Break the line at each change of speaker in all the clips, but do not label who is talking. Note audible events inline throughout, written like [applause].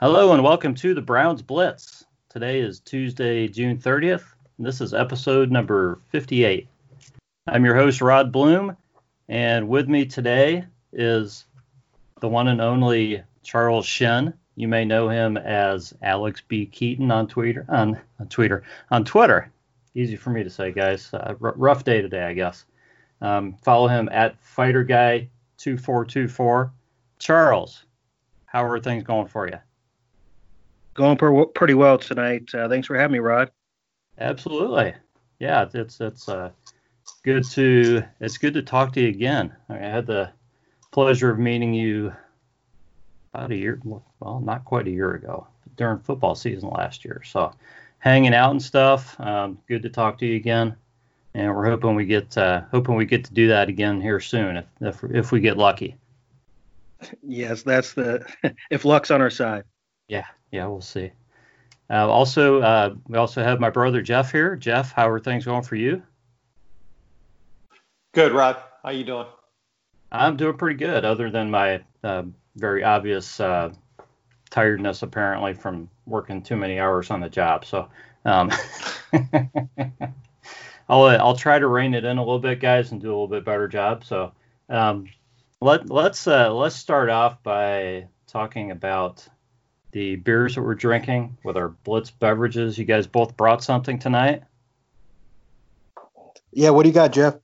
Hello and welcome to the Browns Blitz. Today is Tuesday, June 30th. And this is episode number 58. I'm your host, Rod Bloom, and with me today is the one and only Charles Shinn. You may know him as Alex P. Keaton on Twitter. On, on Twitter. On Twitter. Easy for me to say, guys. Uh, r- rough day today, I guess. Um, follow him at Fighter Guy 2424. Charles, how are things going for you?
Going per- pretty well tonight. Uh, thanks for having me, Rod.
Absolutely. Yeah, it's it's uh, good to it's good to talk to you again. I had the pleasure of meeting you about a year, well, not quite a year ago, during football season last year. So, hanging out and stuff. Um, good to talk to you again, and we're hoping we get uh, hoping we get to do that again here soon if if, if we get lucky.
Yes, that's the [laughs] if luck's on our side.
Yeah, yeah, we'll see. Uh, also, uh, we also have my brother Jeff here. Jeff, how are things going for you?
Good, Rod. How you doing?
I'm doing pretty good, other than my uh, very obvious uh, tiredness, apparently from working too many hours on the job. So, um, [laughs] I'll I'll try to rein it in a little bit, guys, and do a little bit better job. So, um, let let's uh, let's start off by talking about the beers that we're drinking with our Blitz beverages. You guys both brought something tonight.
Yeah, what do you got, Jeff?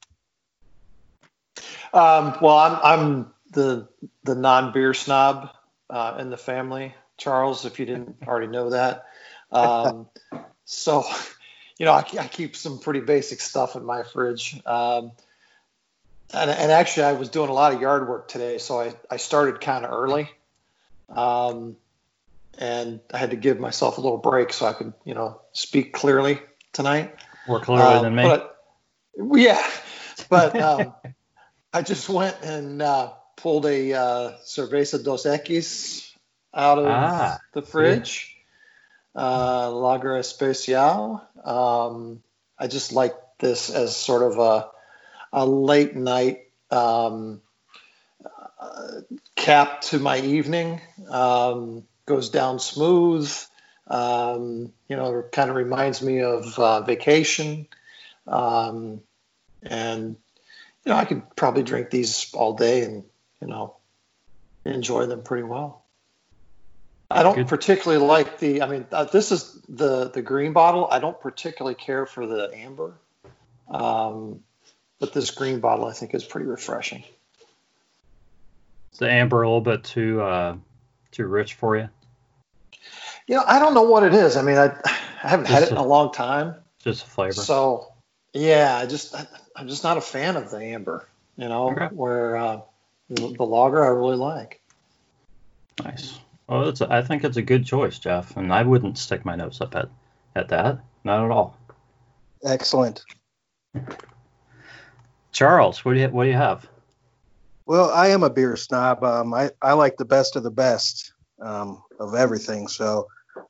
Um, well, I'm I'm the the non beer snob uh, in the family, Charles. If you didn't [laughs] already know that, um, so you know I, I, keep some pretty basic stuff in my fridge. Um, and, and, actually, I was doing a lot of yard work today, so I, I started kind of early. Um, and I had to give myself a little break so I could, you know, speak clearly tonight.
More clearly um, than me.
But, yeah, but um, [laughs] I just went and uh, pulled a uh, Cerveza Dos Equis out of ah, the fridge, uh, Lager Especial. Um, I just like this as sort of a, a late night um, uh, cap to my evening. Um, goes down smooth. Um, you know, kind of reminds me of uh, vacation. Um, and you know, I could probably drink these all day and you know enjoy them pretty well. I don't Good. particularly like the. I mean, uh, this is the the green bottle. I don't particularly care for the amber, um, but this green bottle I think is pretty refreshing.
Is the amber a little bit too uh, too rich for you?
You know, I don't know what it is. I mean, I, I haven't just had it in a long time.
Just a flavor.
So, yeah, I just I, am just not a fan of the amber. You know, okay. where uh, the, the lager I really like.
Nice. Well, it's a, I think it's a good choice, Jeff, and I wouldn't stick my nose up at at that. Not at all.
Excellent.
Charles, what do you what do you have?
Well, I am a beer snob. Um, I, I like the best of the best um, of everything. So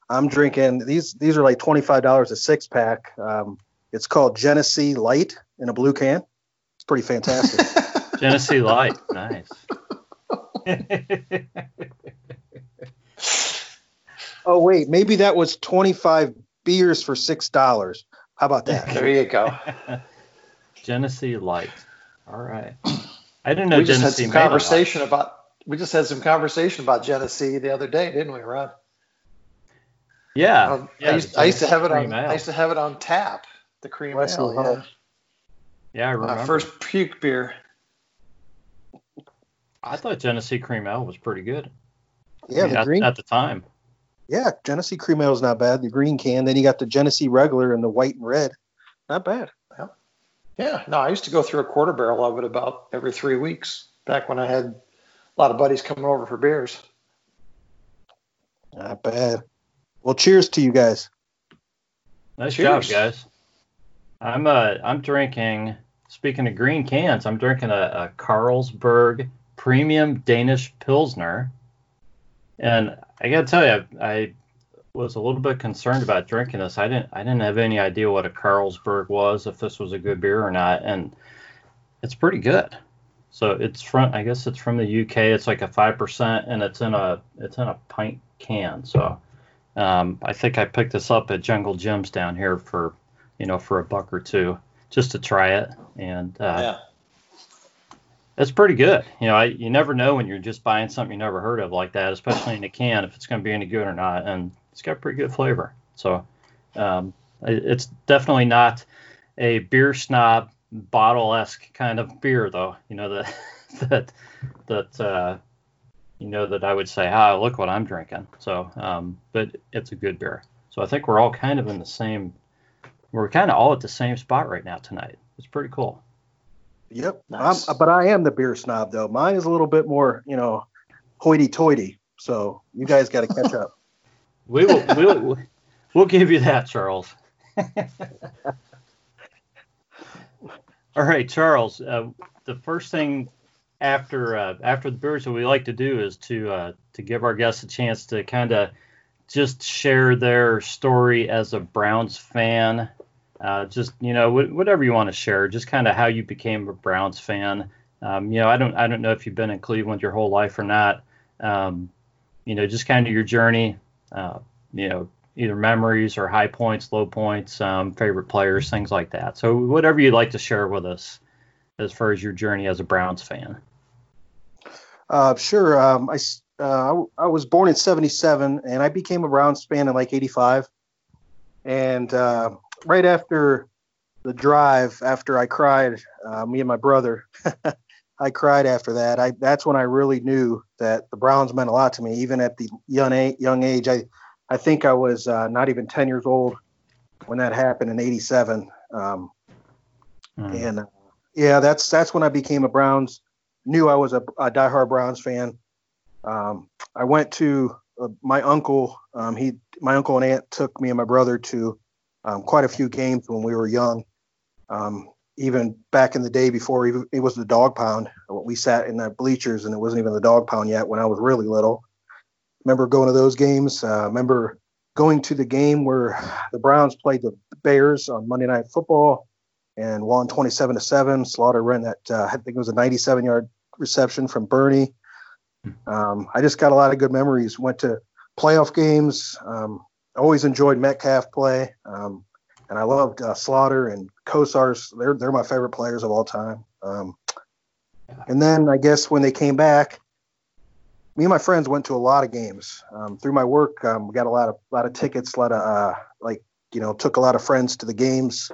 I'm drinking these. These are like twenty five dollars a six pack. Um, it's called Genesee Light in a blue can. It's pretty fantastic. [laughs]
Genesee Light, nice. [laughs]
oh wait, maybe that was twenty five beers for six dollars. How about that?
There you go. [laughs]
Genesee Light. All right. I didn't know
we
Genesee
just had some conversation about we just had some conversation about Genesee the other day, didn't we, Rod?
Yeah. Um,
yeah I, used, I, used, to have it on. Ale. I used to have it on tap. The cream West ale. Yeah.
Yeah, I remember.
My first puke beer.
I thought Genesee cream ale was pretty good.
Yeah, I mean,
the
at, green
at the time.
Yeah, Genesee cream ale is not bad. The green can. Then you got the Genesee regular and the white and red. Not bad.
Yeah. Yeah. No, I used to go through a quarter barrel of it about every three weeks back when I had a lot of buddies coming over for beers.
Not bad. Well, cheers to you guys.
Nice cheers. job, guys. I'm uh I'm drinking. Speaking of green cans, I'm drinking a, a Carlsberg Premium Danish Pilsner, and I gotta tell you, I, I was a little bit concerned about drinking this. I didn't I didn't have any idea what a Carlsberg was, if this was a good beer or not, and it's pretty good. So it's from I guess it's from the UK. It's like a five percent, and it's in a it's in a pint can. So um, I think I picked this up at Jungle Jim's down here for you know for a buck or two just to try it, and uh, yeah. It's pretty good. You know, I, you never know when you're just buying something you never heard of like that, especially in a can, if it's going to be any good or not. And it's got pretty good flavor. So um, it's definitely not a beer snob bottle esque kind of beer, though. You know that [laughs] that that uh, you know that I would say, ah, look what I'm drinking. So, um, but it's a good beer. So I think we're all kind of in the same. We're kind of all at the same spot right now tonight. It's pretty cool.
Yep. Nice. but I am the beer snob though. Mine is a little bit more, you know, hoity-toity. So you guys got to catch up. [laughs]
we will. We'll, we'll give you that, Charles. [laughs] All right, Charles. Uh, the first thing after uh, after the beers what we like to do is to uh, to give our guests a chance to kind of just share their story as a Browns fan uh, just you know whatever you want to share, just kind of how you became a Browns fan. Um, you know, I don't I don't know if you've been in Cleveland your whole life or not. Um, you know, just kind of your journey. Uh, you know, either memories or high points, low points, um, favorite players, things like that. So whatever you'd like to share with us as far as your journey as a Browns fan.
Uh, sure. Um, I, uh, I was born in 77 and I became a Browns fan in like 85. And uh, right after the drive, after I cried, uh, me and my brother, [laughs] I cried after that. I that's when I really knew that the Browns meant a lot to me, even at the young age. Young age, I I think I was uh, not even 10 years old when that happened in '87. Um, mm. And uh, yeah, that's that's when I became a Browns. Knew I was a, a diehard Browns fan. Um, I went to uh, my uncle. Um, he, my uncle and aunt took me and my brother to um, quite a few games when we were young. Um, even back in the day before it was the dog pound, we sat in the bleachers and it wasn't even the dog pound yet when I was really little. Remember going to those games? Uh, remember going to the game where the Browns played the Bears on Monday Night Football and won 27 to seven. Slaughter ran that uh, I think it was a 97 yard reception from Bernie. Um, I just got a lot of good memories. Went to playoff games. Um, always enjoyed Metcalf play, um, and I loved uh, Slaughter and Kosars. They're they're my favorite players of all time. Um, and then I guess when they came back, me and my friends went to a lot of games. Um, through my work, um, we got a lot of lot of tickets, a lot of uh, like you know took a lot of friends to the games.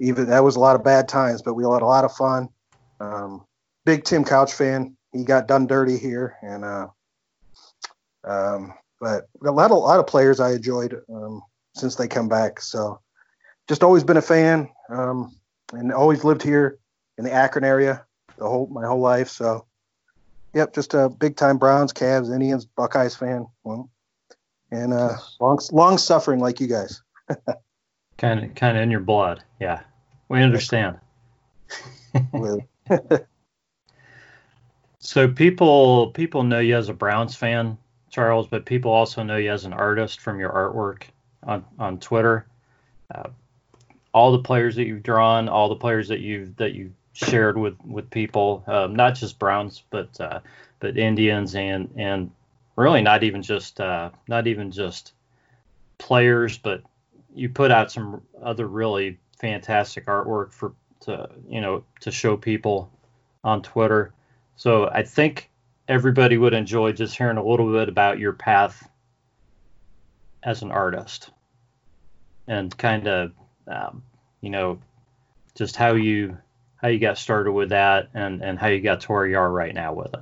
Even that was a lot of bad times, but we had a lot of fun. Um, big Tim Couch fan. He got done dirty here, and uh, um, but a lot, of, a lot of players I enjoyed um, since they come back. So just always been a fan um, and always lived here in the Akron area the whole my whole life. So yep, just a big time Browns, Cavs, Indians, Buckeyes fan. Well, and uh, long long suffering like you guys.
kind of kind of in your blood. Yeah, we understand. [laughs] so people people know you as a Browns fan Charles, but people also know you as an artist from your artwork on on Twitter. Uh, all the players that you've drawn, all the players that you've that you shared with with people, um, not just Browns, but uh, but Indians and and really not even just uh, not even just players, but you put out some other really fantastic artwork for to you know to show people on Twitter. So I think everybody would enjoy just hearing a little bit about your path as an artist and kind of um, you know just how you how you got started with that and and how you got to where you are right now with it.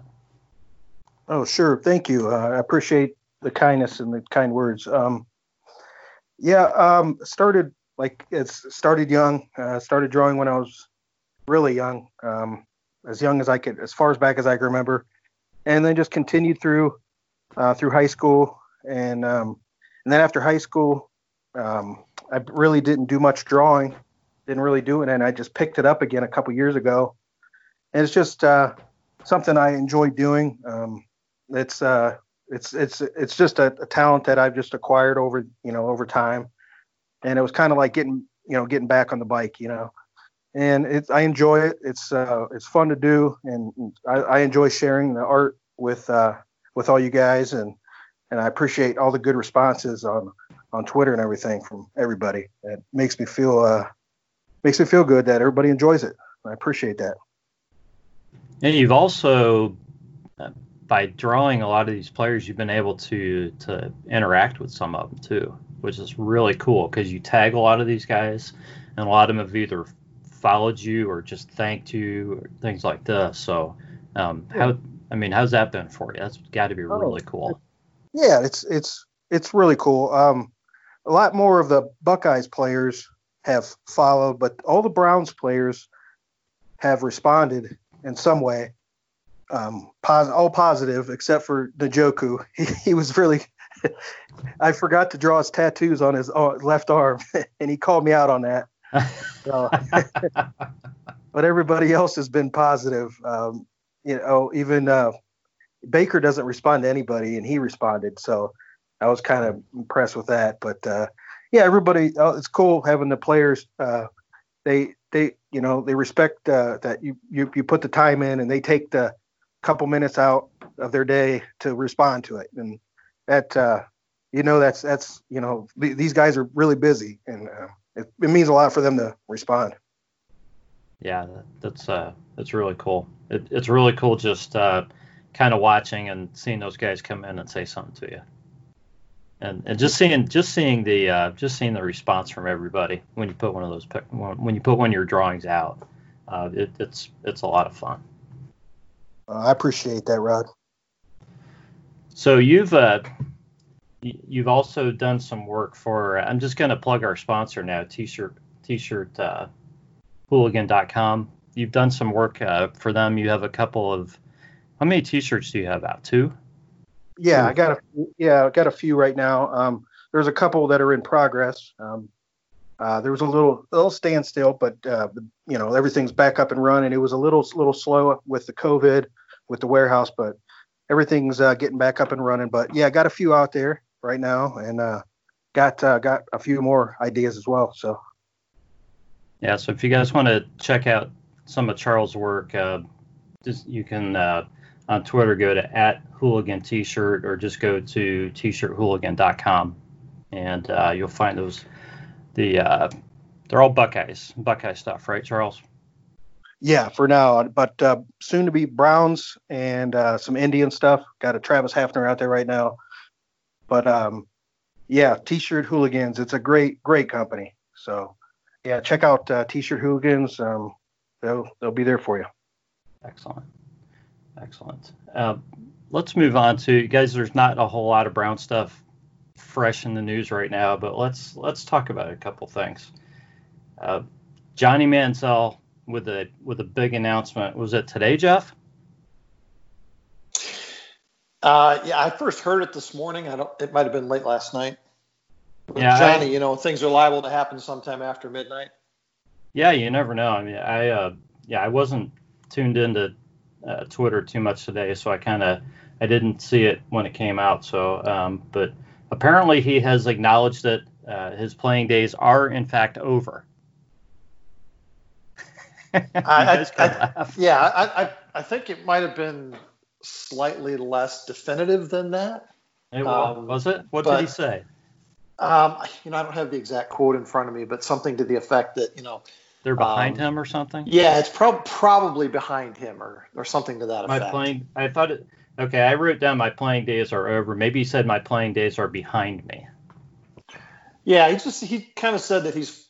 Oh sure. Thank you. Uh, i appreciate the kindness and the kind words. Um, yeah um, started like it's started young uh, started drawing when i was really young um, as young as i could as far as back as i can remember. And then just continued through uh, through high school, and um, and then after high school, um, I really didn't do much drawing, didn't really do it, and I just picked it up again a couple years ago, and it's just uh, something I enjoy doing. Um, it's uh, it's it's it's just a, a, talent that I've just acquired over you know over time, and it was kind of like getting you know getting back on the bike, you know and it's I enjoy it. It's uh, it's fun to do, and I, I enjoy sharing the art with uh, with all you guys, and and I appreciate all the good responses on on Twitter and everything from everybody. It makes me feel uh, makes me feel good that everybody enjoys it. I appreciate that.
And you've also, uh, by drawing a lot of these players, you've been able to to interact with some of them too, which is really cool because you tag a lot of these guys, and a lot of them have either followed you or just thanked you or things like this. So, um, how I mean, how's that been for you? That's got to be oh, really cool.
Yeah, it's it's it's really cool. Um, a lot more of the Buckeyes players have followed, but all the Browns players have responded in some way. Um, pos- all positive except for Njoku. [laughs] He, he was really. [laughs] I forgot to draw his tattoos on his uh, left arm, [laughs] and he called me out on that. So, [laughs] but everybody else has been positive. Um, you know, even uh, Baker doesn't respond to anybody, and he responded. So I was kind of impressed with that. But uh, yeah, everybody, uh, it's cool having the players. Uh, they they you know they respect uh, that you, you you put the time in, and they take the couple minutes out of their day to respond to it, and that uh, you know that's that's you know th- these guys are really busy, and uh, it, it means a lot for them to respond.
Yeah, that's uh that's really cool. It, it's really cool just uh, kind of watching and seeing those guys come in and say something to you and, and just seeing just seeing the uh, just seeing the response from everybody when you put one of those when you put one of your drawings out, uh, it, it's it's a lot of fun.
Uh, I appreciate that, Rod.
So you've uh, you've also done some work for. I'm just going to plug our sponsor now, T-shirt T-shirt uh, hooligan.com. You've done some work uh, for them. You have a couple of. How many T-shirts do you have out? Two.
Yeah, I got a yeah, I got a few right now. Um, there's a couple that are in progress. Um, uh, there was a little little standstill, but uh, you know everything's back up and running. It was a little little slow with the COVID, with the warehouse, but everything's uh, getting back up and running. But yeah, got a few out there right now, and uh, got uh, got a few more ideas as well. So
yeah, so if you guys want to check out some of Charles' work, uh, just you can on Twitter, go to at hooligan t-shirt or just go to t-shirthooligan.com and uh, you'll find those. The uh, they're all Buckeyes, Buckeye stuff, right, Charles?
Yeah, for now, but uh, soon to be Browns and uh, some Indian stuff. Got a Travis Hafner out there right now, but um, yeah, T-shirt Hooligans. It's a great, great company. So yeah, check out uh, T-shirt Hooligans. Um, they'll they'll be there for you.
Excellent. Excellent. Uh, let's move on to guys. There's not a whole lot of Brown stuff fresh in the news right now, but let's let's talk about a couple things. Uh, Johnny Manziel with a with a big announcement. Was it today, Jeff?
Uh, yeah, I first heard it this morning. I don't. It might have been late last night. With yeah, Johnny, I, you know, things are liable to happen sometime after midnight.
Yeah, you never know. I mean, I uh, yeah, I wasn't tuned into uh, Twitter too much today, so I kind of I didn't see it when it came out. So, um, but apparently he has acknowledged that uh, his playing days are in fact over.
I, I, [laughs] yeah, I, I think it might have been slightly less definitive than that.
It, um, was it? What but, did he say?
Um, you know, I don't have the exact quote in front of me, but something to the effect that you know
they're behind um, him or something.
Yeah, it's pro- probably behind him or or something to that
effect.
My
playing, I thought it. Okay, I wrote down my playing days are over. Maybe he said my playing days are behind me.
Yeah, he just he kind of said that he's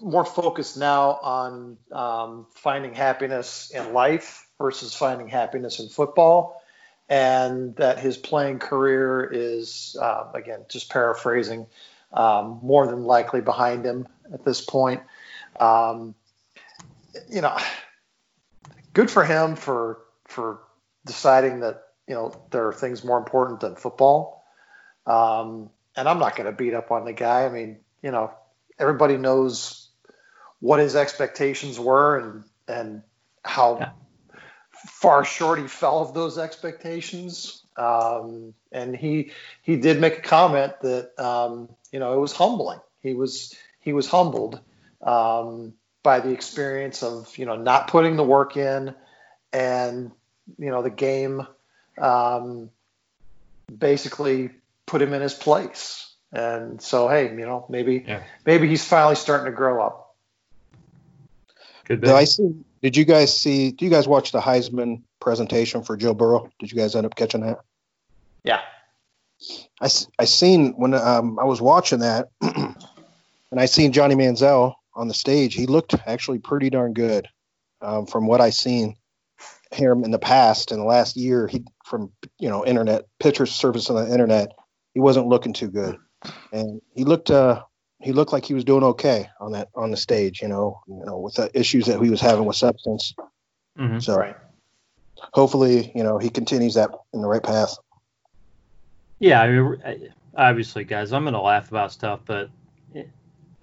more focused now on um, finding happiness in life versus finding happiness in football, and that his playing career is uh, again just paraphrasing um, more than likely behind him at this point. Um, you know, good for him for for deciding that you know there are things more important than football. Um, and I'm not going to beat up on the guy. I mean, you know, everybody knows what his expectations were and and how yeah. far short he fell of those expectations. Um, and he he did make a comment that um, you know it was humbling. He was he was humbled um, by the experience of you know not putting the work in and you know the game um, basically put him in his place. And so, hey, you know, maybe yeah. maybe he's finally starting to grow up.
Good. Did I see? Did you guys see? Do you guys watch the Heisman presentation for Joe Burrow? Did you guys end up catching that?
Yeah.
I, I seen when um, I was watching that, [clears throat] and I seen Johnny Manziel on the stage. He looked actually pretty darn good um, from what I seen him in the past. In the last year, he from you know internet pictures surface on the internet, he wasn't looking too good, and he looked uh, he looked like he was doing okay on that on the stage. You know, you know with the issues that he was having with substance. Mm-hmm. So. Right hopefully, you know, he continues that in the right path.
Yeah, I mean, obviously, guys, I'm going to laugh about stuff, but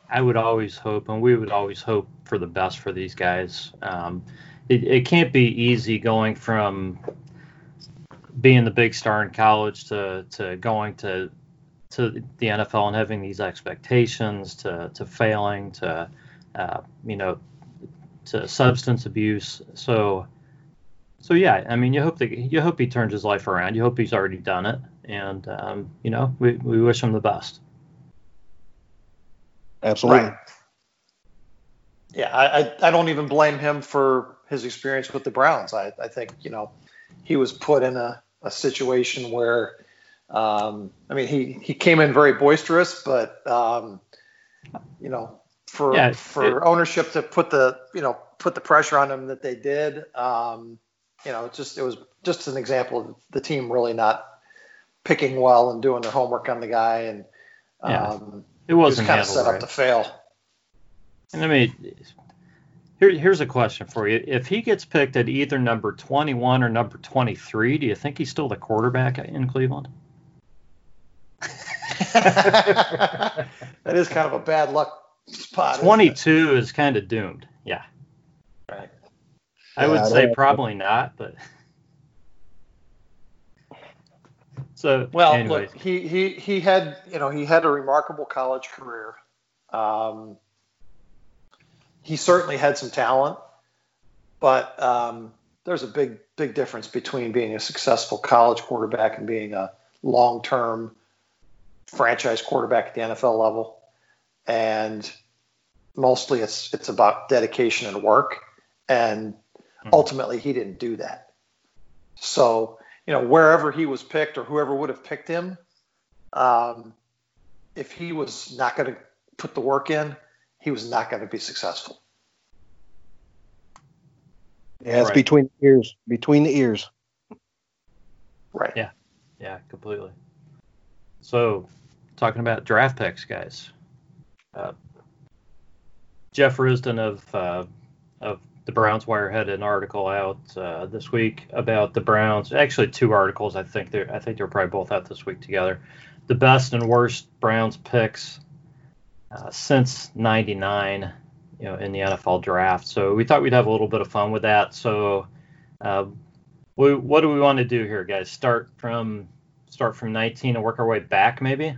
I would always hope, and we would always hope for the best for these guys. Um, it, it can't be easy going from being the big star in college to, to going to to the NFL and having these expectations to to failing to uh, you know to substance abuse. So so yeah, I mean, you hope that you hope he turns his life around. You hope he's already done it, and um, you know, we, we wish him the best.
Absolutely. Right.
Yeah, I, I don't even blame him for his experience with the Browns. I, I think you know he was put in a, a situation where um, I mean he he came in very boisterous, but um, you know for yeah, for it, ownership to put the you know put the pressure on him that they did. Um, you know, just it was just an example of the team really not picking well and doing their homework on the guy, and yeah. um,
it wasn't
kind of set
right.
up to fail.
And I mean, here, here's a question for you: If he gets picked at either number 21 or number 23, do you think he's still the quarterback in Cleveland? [laughs]
that is kind of a bad luck spot.
22 is kind of doomed. Yeah.
Right.
I yeah, would I say probably not, but [laughs] so
well, anyways. look, he he he had you know he had a remarkable college career. Um, he certainly had some talent, but um, there's a big big difference between being a successful college quarterback and being a long term franchise quarterback at the NFL level. And mostly it's it's about dedication and work. And Mm-hmm. Ultimately, he didn't do that. So, you know, wherever he was picked or whoever would have picked him, um, if he was not going to put the work in, he was not going to be successful.
Yeah, it's right. between the ears. Between the ears.
Right.
Yeah. Yeah, completely. So, talking about draft picks, guys. Uh, Jeff Risdon of uh, of the Browns Wire had an article out uh, this week about the Browns. Actually, two articles. I think they I think they're probably both out this week together. The best and worst Browns picks uh, since '99, you know, in the NFL draft. So we thought we'd have a little bit of fun with that. So, uh, we, what do we want to do here, guys? Start from start from 19 and work our way back, maybe.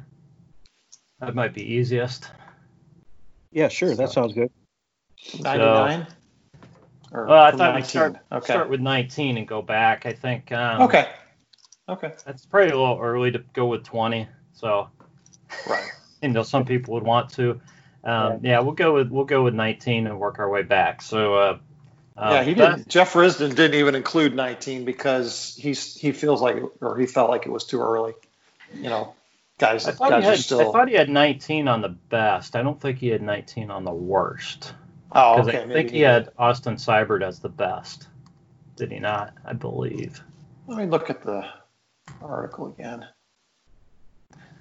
That might be easiest.
Yeah, sure. So, that sounds good.
99.
So, well, I thought we'd start okay. start with 19 and go back. I think. Um,
okay. Okay.
That's probably a little early to go with 20. So.
Right. [laughs]
you know, some people would want to. Um, yeah. yeah. we'll go with we'll go with 19 and work our way back. So. Uh,
uh, yeah, he didn't. Jeff Risdon didn't even include 19 because he's he feels like or he felt like it was too early. You know, guys. I thought,
guys
had, still...
I thought he had 19 on the best. I don't think he had 19 on the worst.
Oh, okay.
I think he had Austin Seibert as the best. Did he not? I believe.
Let me look at the article again.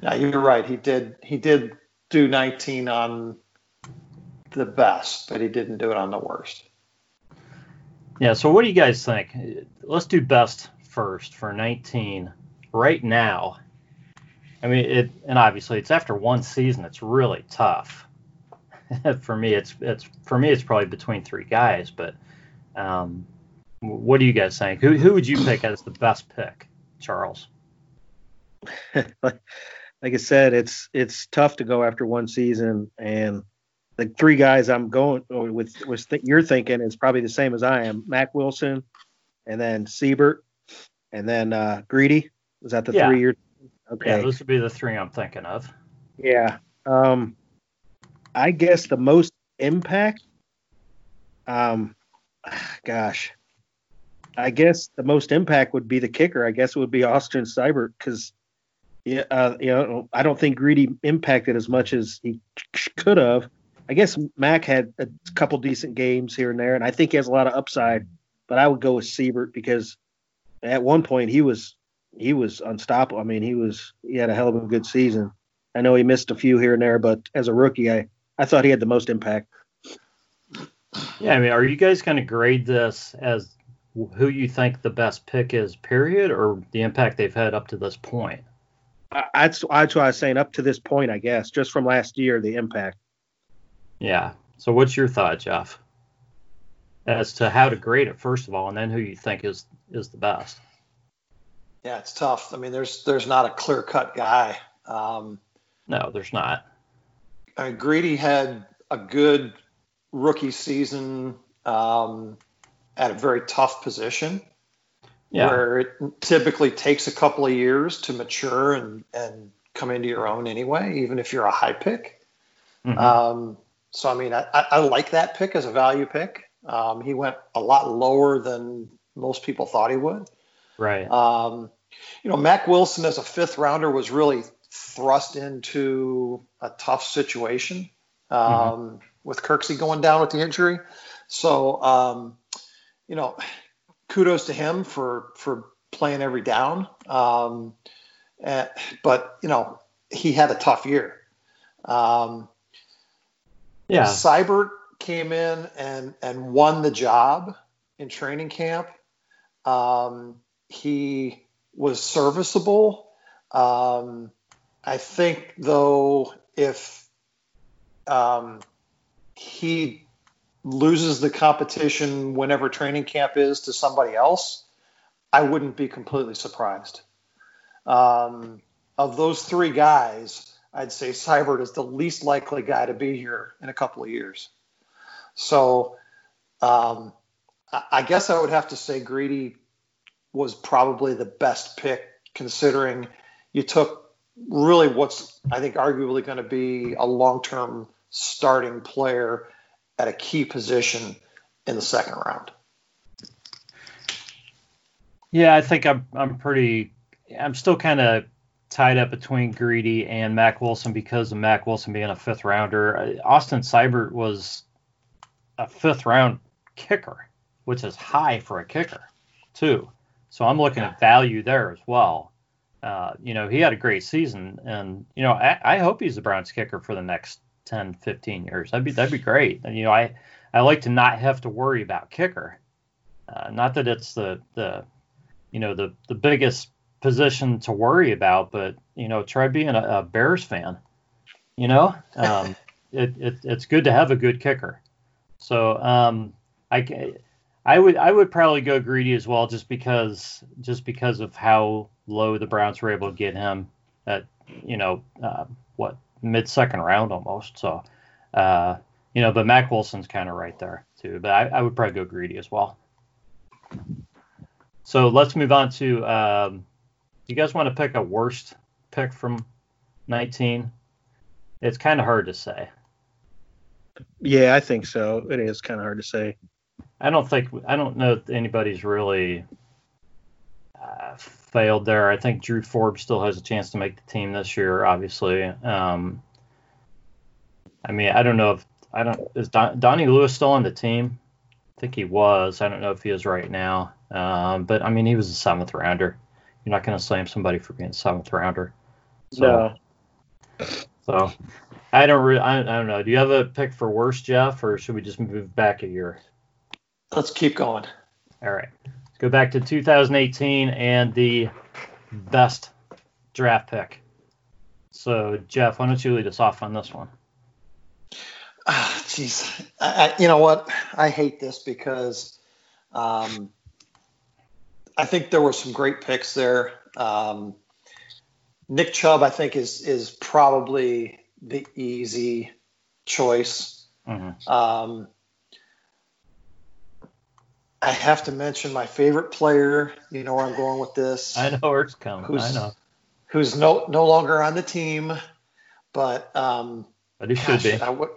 Yeah, you're right. He did. He did do 19 on the best, but he didn't do it on the worst.
Yeah. So what do you guys think? Let's do best first for 19 right now. I mean, it, and obviously it's after one season. It's really tough. [laughs] for me, it's it's for me, it's probably between three guys. But um, what do you guys think? Who who would you pick as the best pick, Charles? [laughs]
like I said, it's it's tough to go after one season, and the three guys I'm going with with th- you're thinking is probably the same as I am: Mack Wilson, and then Seibert, and then uh, Greedy. Was that the yeah. three year? Okay.
Yeah, those would be the three I'm thinking of.
Yeah. Um, I guess the most impact. Um, gosh, I guess the most impact would be the kicker. I guess it would be Austin Seibert because, yeah, uh, you know, I don't think Greedy impacted as much as he could have. I guess Mack had a couple decent games here and there, and I think he has a lot of upside. But I would go with Seibert because at one point he was he was unstoppable. I mean, he was he had a hell of a good season. I know he missed a few here and there, but as a rookie, I I thought he had the most impact.
Yeah, I mean, are you guys going to grade this as who you think the best pick is, period, or the impact they've had up to this point?
I, that's that's why I was saying up to this point, I guess, just from last year, the impact.
Yeah. So what's your thought, Jeff, as to how to grade it first of all, and then who you think is is the best?
Yeah, it's tough. I mean, there's there's not a clear cut guy. Um,
no, there's not.
I mean, Greedy had a good rookie season um, at a very tough position. Yeah. Where it typically takes a couple of years to mature and, and come into your own anyway, even if you're a high pick. Mm-hmm. Um, so, I mean, I, I, like that pick as a value pick. Um, he went a lot lower than most people thought he would.
Right.
Um, you know, Mack Wilson as a fifth rounder was really thrust into a tough situation um, mm-hmm. with Kirksey going down with the injury. So, um, you know, kudos to him for for playing every down. Um, and, but you know, he had a tough year. Um,
yeah.
Seibert came in and and won the job in training camp. Um, he was serviceable. Um, I think though, if um, he loses the competition whenever training camp is to somebody else, I wouldn't be completely surprised. Um, of those three guys, I'd say Seibert is the least likely guy to be here in a couple of years. So um, I guess I would have to say Greedy was probably the best pick considering you took really what's I think arguably going to be a long-term starting player at a key position in the second round.
Yeah, I think I'm I'm pretty I'm still kind of tied up between Greedy and Mack Wilson because of Mack Wilson being a fifth rounder. Austin Seibert was a fifth round kicker, which is high for a kicker, too. So I'm looking at value there as well. Uh, you know, he had a great season, and you know, I, I, hope he's the Browns kicker for the next 10, 15 years. That'd be that'd be great. And you know, I I like to not have to worry about kicker. Uh, not that it's the the you know the the biggest position to worry about, but you know, try being a, a Bears fan. You know, [laughs] um, it, it it's good to have a good kicker. So um, I I would I would probably go greedy as well, just because just because of how low the Browns were able to get him at you know uh, what mid second round almost. So uh, you know, but Mack Wilson's kind of right there too. But I, I, would probably go greedy as well. So let's move on to. Um, you guys want to pick a worst pick from 19? It's kind of hard to say.
Yeah, I think so. It is kind of hard to say.
I don't think I don't know if anybody's really uh, failed there. I think Drew Forbes still has a chance to make the team this year. Obviously, um, I mean, I don't know if I don't is Don, Donnie Lewis still on the team? I think he was. I don't know if he is right now. Um, but I mean, he was a seventh rounder. You're not going to slam somebody for being a seventh rounder.
So, no.
So I don't really. I, I don't know. Do you have a pick for worst, Jeff, or should we just move back a year?
Let's keep going.
All right. Let's go back to 2018 and the best draft pick. So, Jeff, why don't you lead us off on this one?
Ah, jeez. Uh, you know what? I hate this because um, I think there were some great picks there. Um, Nick Chubb, I think, is is probably the easy choice. Mm-hmm. Um, I have to mention my favorite player. You know where I'm going with this.
I know where it's coming. I know.
who's no no longer on the team, but um,
but he should be.
I would,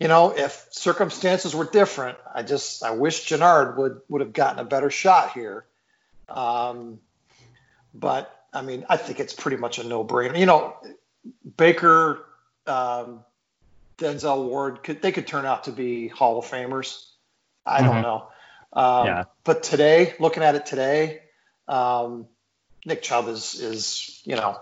you know, if circumstances were different, I just I wish Genard would would have gotten a better shot here. Um, but I mean, I think it's pretty much a no brainer. You know, Baker, um, Denzel Ward, could they could turn out to be Hall of Famers? I mm-hmm. don't know. Um, yeah. But today, looking at it today, um, Nick Chubb is is you know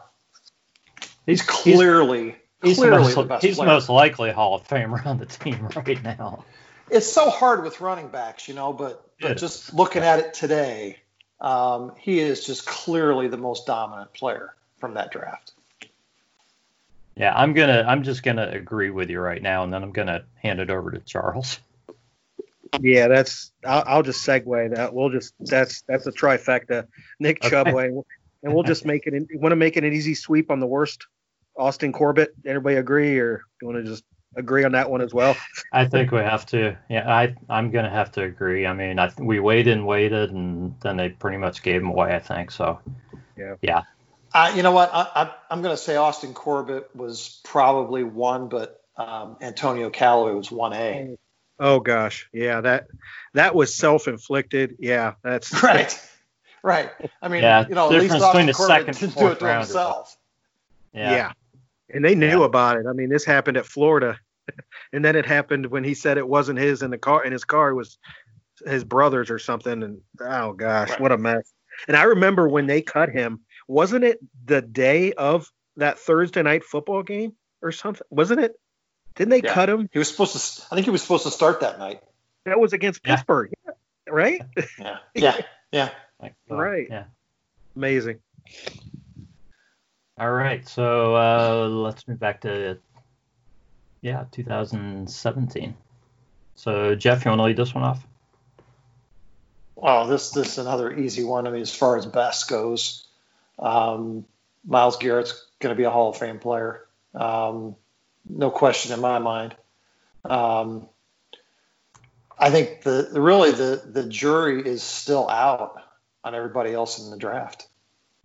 he's clearly
he's, clearly he's, the, most, he's most likely Hall of Famer on the team [laughs] right now.
It's so hard with running backs, you know, but but just looking at it today, um, he is just clearly the most dominant player from that draft.
Yeah, I'm gonna I'm just gonna agree with you right now, and then I'm gonna hand it over to Charles.
Yeah, that's. I'll, I'll just segue that. We'll just that's that's a trifecta. Nick okay. Chubb way, and we'll just [laughs] make it. You want to make it an easy sweep on the worst? Austin Corbett. Everybody agree, or you want to just agree on that one as well?
I think we have to. Yeah, I I'm gonna have to agree. I mean, I we waited and waited, and then they pretty much gave him away. I think so.
Yeah.
Yeah.
Uh, you know what? I, am going to say Austin Corbett was probably one, but um, Antonio Callaway was one A.
Oh gosh, yeah that that was self-inflicted. Yeah, that's [laughs]
right, right. I mean, yeah, you know, at least Austin Corbett didn't do it to himself.
Yeah. yeah. and they knew yeah. about it. I mean, this happened at Florida, and then it happened when he said it wasn't his in the car. In his car, was his brother's or something. And oh gosh, right. what a mess. And I remember when they cut him. Wasn't it the day of that Thursday night football game or something? Wasn't it? Didn't they yeah. cut him?
He was supposed to. I think he was supposed to start that night.
That was against yeah. Pittsburgh, right?
Yeah, yeah, [laughs] yeah.
right.
Yeah.
Amazing.
All right, so uh, let's move back to yeah, 2017. So Jeff, you want to lead this one off?
Well, this this is another easy one. I mean, as far as best goes, um, Myles Garrett's going to be a Hall of Fame player. Um, no question in my mind. Um, I think the, the really the the jury is still out on everybody else in the draft,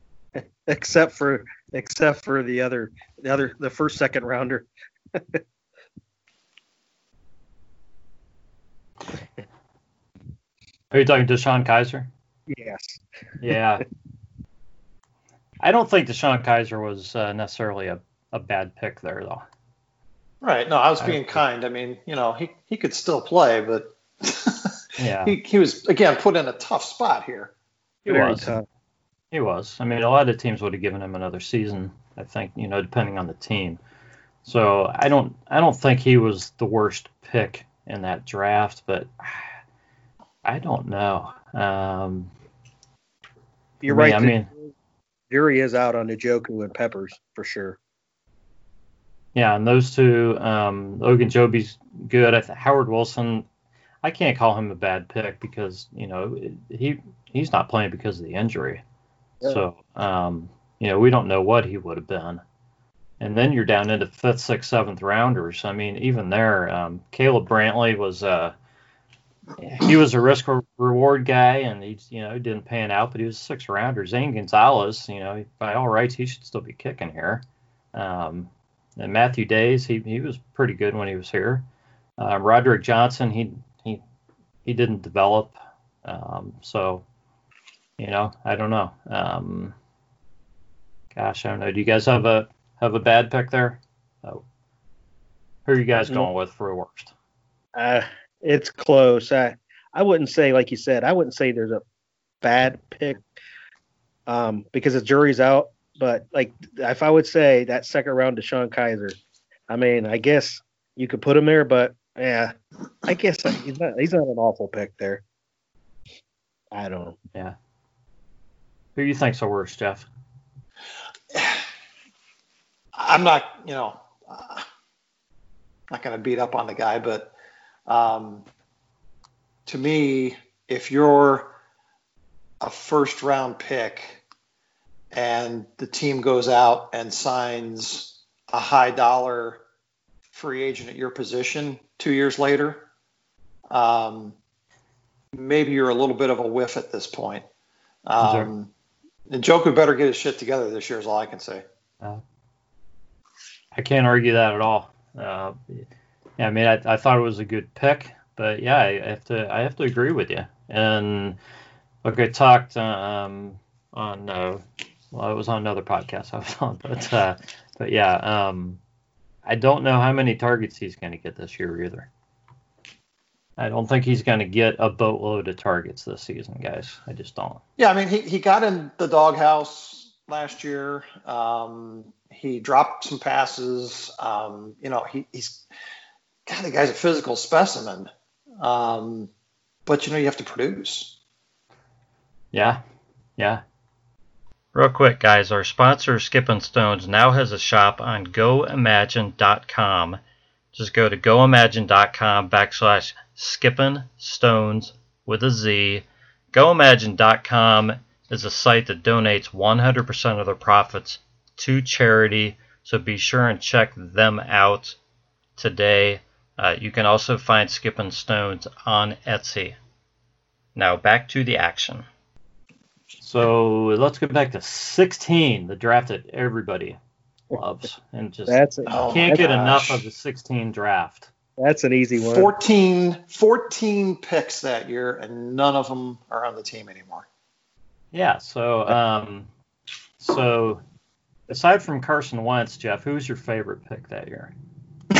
[laughs]
except for except for the other the other the first second rounder. [laughs]
Are you talking DeShone Kizer?
Yes.
Yeah. [laughs] I don't think DeShone Kizer was uh, necessarily a, a bad pick there, though.
Right. No, I was being I, kind. I mean, you know, he, he could still play, but [laughs]
yeah,
he, he was again put in a tough spot here.
He Very was. Tough. He was. I mean, a lot of teams would have given him another season. I think, you know, depending on the team. So I don't I don't think he was the worst pick in that draft, but I don't know. Um,
You're right. I mean, jury is out on Njoku and Peppers for sure.
Yeah, and those two, um, Ogunjobi's good. I th- Howard Wilson, I can't call him a bad pick because you know he he's not playing because of the injury. Yeah. So um, you know we don't know what he would have been. And then you're down into fifth, sixth, seventh rounders. I mean, even there, um, Caleb Brantley was uh, he was a risk reward guy, and he you know didn't pan out, but he was a six rounder. Zane Gonzalez, you know, by all rights, he should still be kicking here. Um, and Matthew Dayes, he, he was pretty good when he was here. Uh, Roderick Johnson, he he he didn't develop, um, so you know I don't know. Um, gosh, I don't know. Do you guys have a have a bad pick there? Oh. Who are you guys going with for a worst?
Uh, it's close. I I wouldn't say like you said. I wouldn't say there's a bad pick um, because the jury's out. But like, if I would say that second round DeShone Kizer, I mean, I guess you could put him there, but yeah, I guess he's not. He's not an awful pick there. I don't know.
Yeah. Who do you think's the worst, Jeff? [sighs] [sighs]
I'm not, you know, uh, not going to beat up on the guy, but um, to me, if you're a first round pick and the team goes out and signs a high dollar free agent at your position two years later, um, maybe you're a little bit of a whiff at this point. Um, And Njoku better get his shit together this year, is all I can say.
Uh, I can't argue that at all. Uh, yeah, I mean, I, I thought it was a good pick, but yeah, I have to I have to agree with you. And look, I talked um, on uh, well, it was on another podcast I was on, [laughs] but uh, but yeah, um, I don't know how many targets he's going to get this year either. I don't think he's going to get a boatload of targets this season, guys. I just don't.
Yeah, I mean, he, he got in the doghouse last year. Um, he dropped some passes. Um, you know, he, he's God, the guy's a physical specimen. Um, but you know, you have to produce.
Yeah, yeah. Real quick, guys, our sponsor Skipping Stones now has a shop on GoImagine.com. Just go to GoImagine.com backslash Skipping Stones with a Z. GoImagine.com is a site that donates 100% of their profits to charity, so be sure and check them out today. Uh, you can also find Skipping Stones on Etsy. Now back to the action. So let's get back to 16, the draft that everybody loves, [laughs] and just
That's a,
Oh
can't
my
get
gosh.
enough of the 16 draft.
that's an easy one.
14, 14 picks that year, and none of them are on the team anymore.
Yeah. So, um, so aside from Carson Wentz, Jeff, who's your favorite pick that year? [laughs]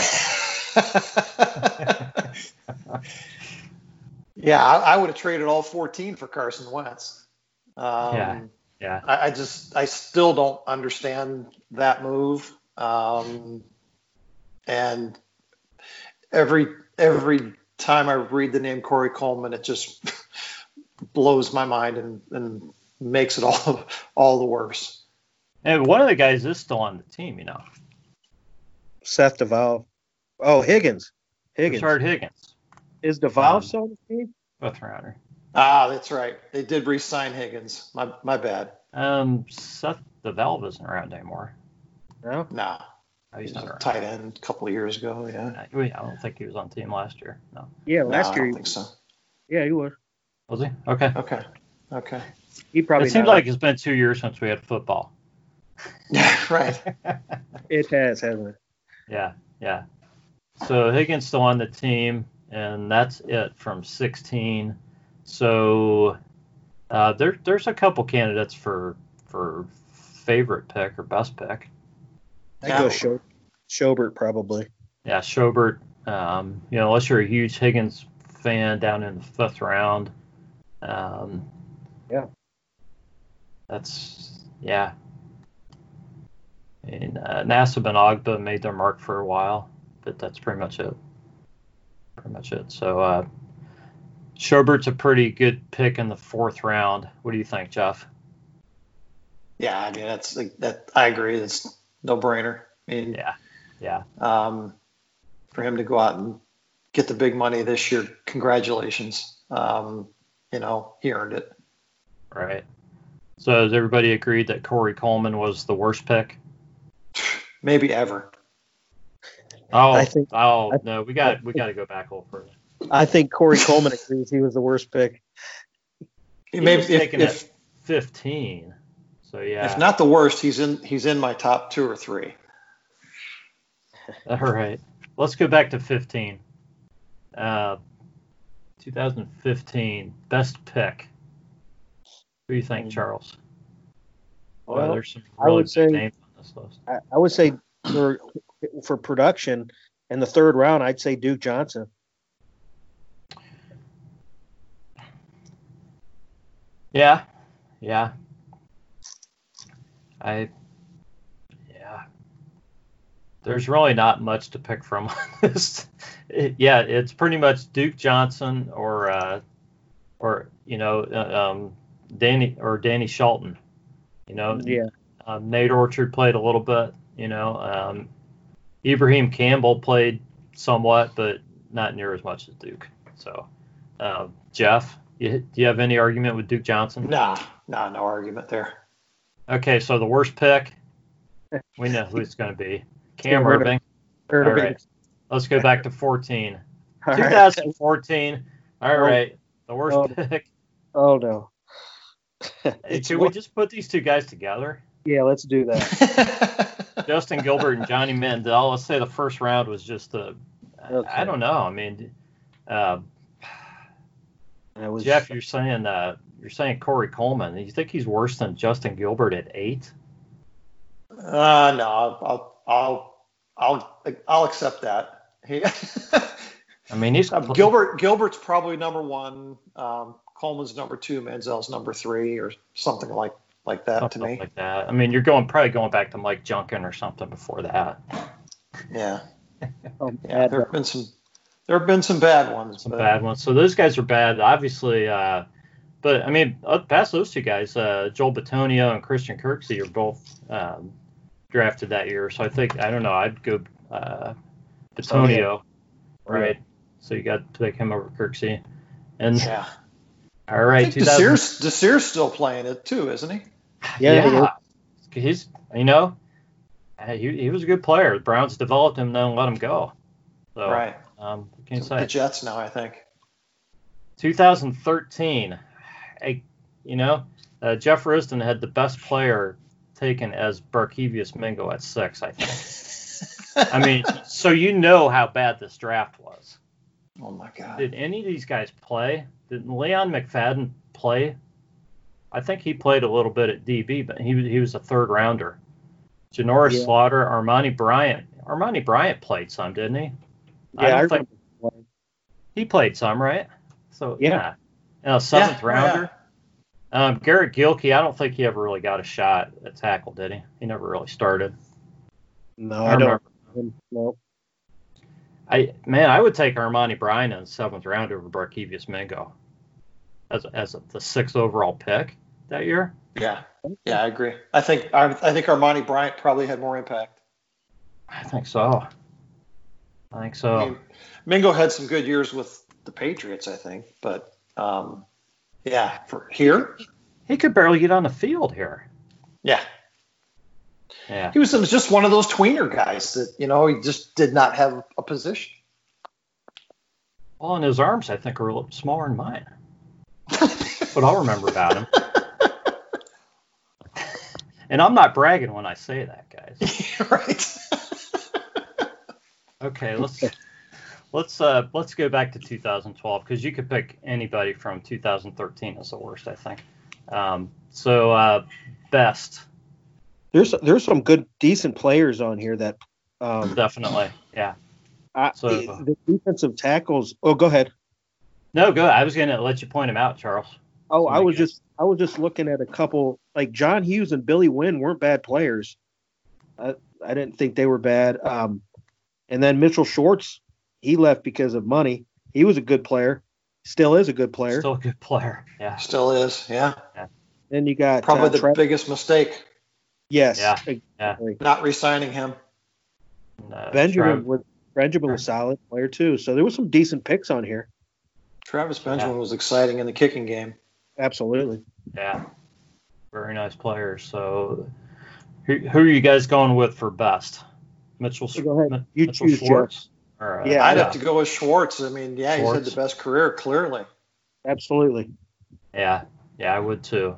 yeah, I, I would have traded all 14 for Carson Wentz. Um,
Yeah. Yeah.
I, I just, I still don't understand that move. Um, and every every time I read the name Corey Coleman, it just [laughs] blows my mind and, and makes it [laughs] all all the worse.
And one of the guys is still on the team, you know,
Seth DeValve. Oh, Higgins. Higgins.
Rashard Higgins,
Is DeValve
Um,
still on the team?
fifth rounder.
Ah, that's right. They did re-sign Higgins. My my bad.
Um, Seth DeValve isn't around anymore.
No.
Nah,
Oh, he's
he's
not
a tight end a couple of years ago. Yeah.
I I don't think he was on the team last year. No.
Yeah,
No,
last
I
year.
don't
he-
think so.
Yeah, he was.
Was he? Okay.
Okay. Okay.
He probably.
it seems like it's been two years since we had football.
Yeah. [laughs] Right.
it has, hasn't it?
Yeah, yeah. So Higgins still on the team, and that's it from 16. So uh, there, there's a couple candidates for for favorite pick or best pick.
I
Yeah.
go Scho- Schobert probably.
Yeah, Schobert. Um, you know, unless you're a huge Higgins fan down in the fifth round. Um,
Yeah.
That's yeah. And uh, Nassib and Ogbah made their mark for a while, but that's pretty much it. Pretty much it. So uh, Schobert's a pretty good pick in the fourth round. What do you think, Jeff?
Yeah. I mean, that's like that. I agree. It's no brainer. I mean,
Yeah, yeah,
um, for him to go out and get the big money this year, congratulations. Um, you know, he earned it.
right. So has everybody agreed that Corey Coleman was the worst pick?
Maybe ever.
Oh,
I think-
oh
I-
no, we got we got to go back a little further.
I think Corey Coleman agrees he was the worst pick.
He
Maybe
was
if,
taken
if,
at 15. So yeah.
if not the worst, he's in he's in my top two or three.
All right. Let's go back to 15. Uh, 2015 best pick. Who do you think, Charles? Well,
Well,
there's some
I
really
would
big
say-
names on this list.
I, I would say for for production in the third round, I'd say Duke Johnson.
Yeah, yeah. I, yeah. There's really not much to pick from [laughs] on this. It- yeah, it's pretty much Duke Johnson or, uh, or you know, uh, um, Danny or Danny Shelton. You know,
Yeah.
um, Nate Orchard played a little bit. You know, um, Ibrahim Campbell played somewhat, but not near as much as Duke. So, um, Jeff, you, do you have any argument with Duke Johnson?
Nah, nah, no argument there.
Okay, so the worst pick, we know who it's going to be. [laughs] Cam
Yeah,
Erving.
Heard
All
of it.
right, let's go back to 14.
All right.
2014. All
Oh.
the worst
Oh.
pick.
Oh no.
Hey, Should we just put these two guys together?
Yeah, let's do that. [laughs]
Justin Gilbert and Johnny Manziel. Let's say the first round was just a. Okay. I don't know. I mean, uh, was, Jeff, you're saying uh, you're saying Corey Coleman. You think he's worse than Justin Gilbert at eight?
Uh, no, I'll I'll I'll I'll accept that. He, [laughs]
I mean, he's
uh, Gilbert. Gilbert's probably number one. Um, Coleman's number two. Manziel's number three, or something like like that something to me.
Like that. I mean, you're going probably going back to Mike Junkin or something before that.
Yeah. oh, [laughs] yeah. There have been some. There have been some bad ones.
Some but. bad ones. So those guys are bad. Obviously, uh, but I mean, past those two guys, uh, Joel Bitonio and Christian Kirksey are both um, drafted that year. So I think I don't know. I'd go uh, Bitonio, right? So you got to pick him over Kirksey. And
yeah.
All right.
I think Desir's, Desir's still playing it too, isn't he?
Yeah. yeah. He's you know he, he was a good player. The Browns developed him, then let him go. So,
right.
Um, can say?
The Jets now, I think.
2013 I, you know, uh, Jeff Risdon had the best player taken as Barkevious Mingo at six, I think. [laughs] I mean, so you know how bad this draft was.
Oh my God.
Did any of these guys play? Did Leon McFadden play? I think he played a little bit at DB, but he he was a third rounder. Jamoris yeah. Slaughter, Armonty Bryant. Armonty Bryant played some, didn't he?
Yeah, I, I think
he played some, right? So yeah. yeah a seventh yeah, rounder. Yeah. Um, Garrett Gilkey, I don't think he ever really got a shot at tackle, did he? He never really started.
No, I, I don't. No.
I man, I would take Armonty Bryan in the seventh round over Barkevious Mingo as as the sixth overall pick that year.
Yeah, yeah, I agree. I think I, I think Armonty Bryant probably had more impact.
I think so. I think so. I mean,
Mingo had some good years with the Patriots, I think, but um, yeah, for here,
he could barely get on the field here.
Yeah.
Yeah.
He was, was just one of those tweener guys that, you know, he just did not have a position.
Well, and his arms, I think, are a little smaller than mine. [laughs] what I'll remember about him. and I'm not bragging when I say that, guys. [laughs]
right.
okay, let's let's uh let's go back to 2012 because you could pick anybody from 2013 as the worst, I think. Um, so uh, best.
There's there's some good decent players on here that. Um,
Definitely, yeah.
I, so the defensive tackles. Oh, go ahead.
No, go. I was gonna let you point them out, Charles.
Oh, I was just I was just looking at a couple like John Hughes and Billy Winn weren't bad players. I I didn't think they were bad. Um, and then Mitchell Schwartz he left because of money. He was a good player. Still is a good player.
Still a good player. Yeah.
Still is. Yeah. yeah.
Then you got
probably uh, the Tra- biggest mistake.
Yes.
Yeah. Exactly.
Not re-signing him.
No, Benjamin was Benjamin was solid player too. So there was some decent picks on here.
Travis Benjamin yeah. was exciting in the kicking game.
Absolutely.
Yeah. Very nice player. So who, who are you guys going with for best? Mitchell.
Go ahead. You
Mitchell
choose,
Schwartz.
Jeff.
Or, uh, yeah, I'd have to go with Schwartz. I mean, yeah, Schwartz. he's had the best career, clearly.
Absolutely.
Yeah, yeah, I would too.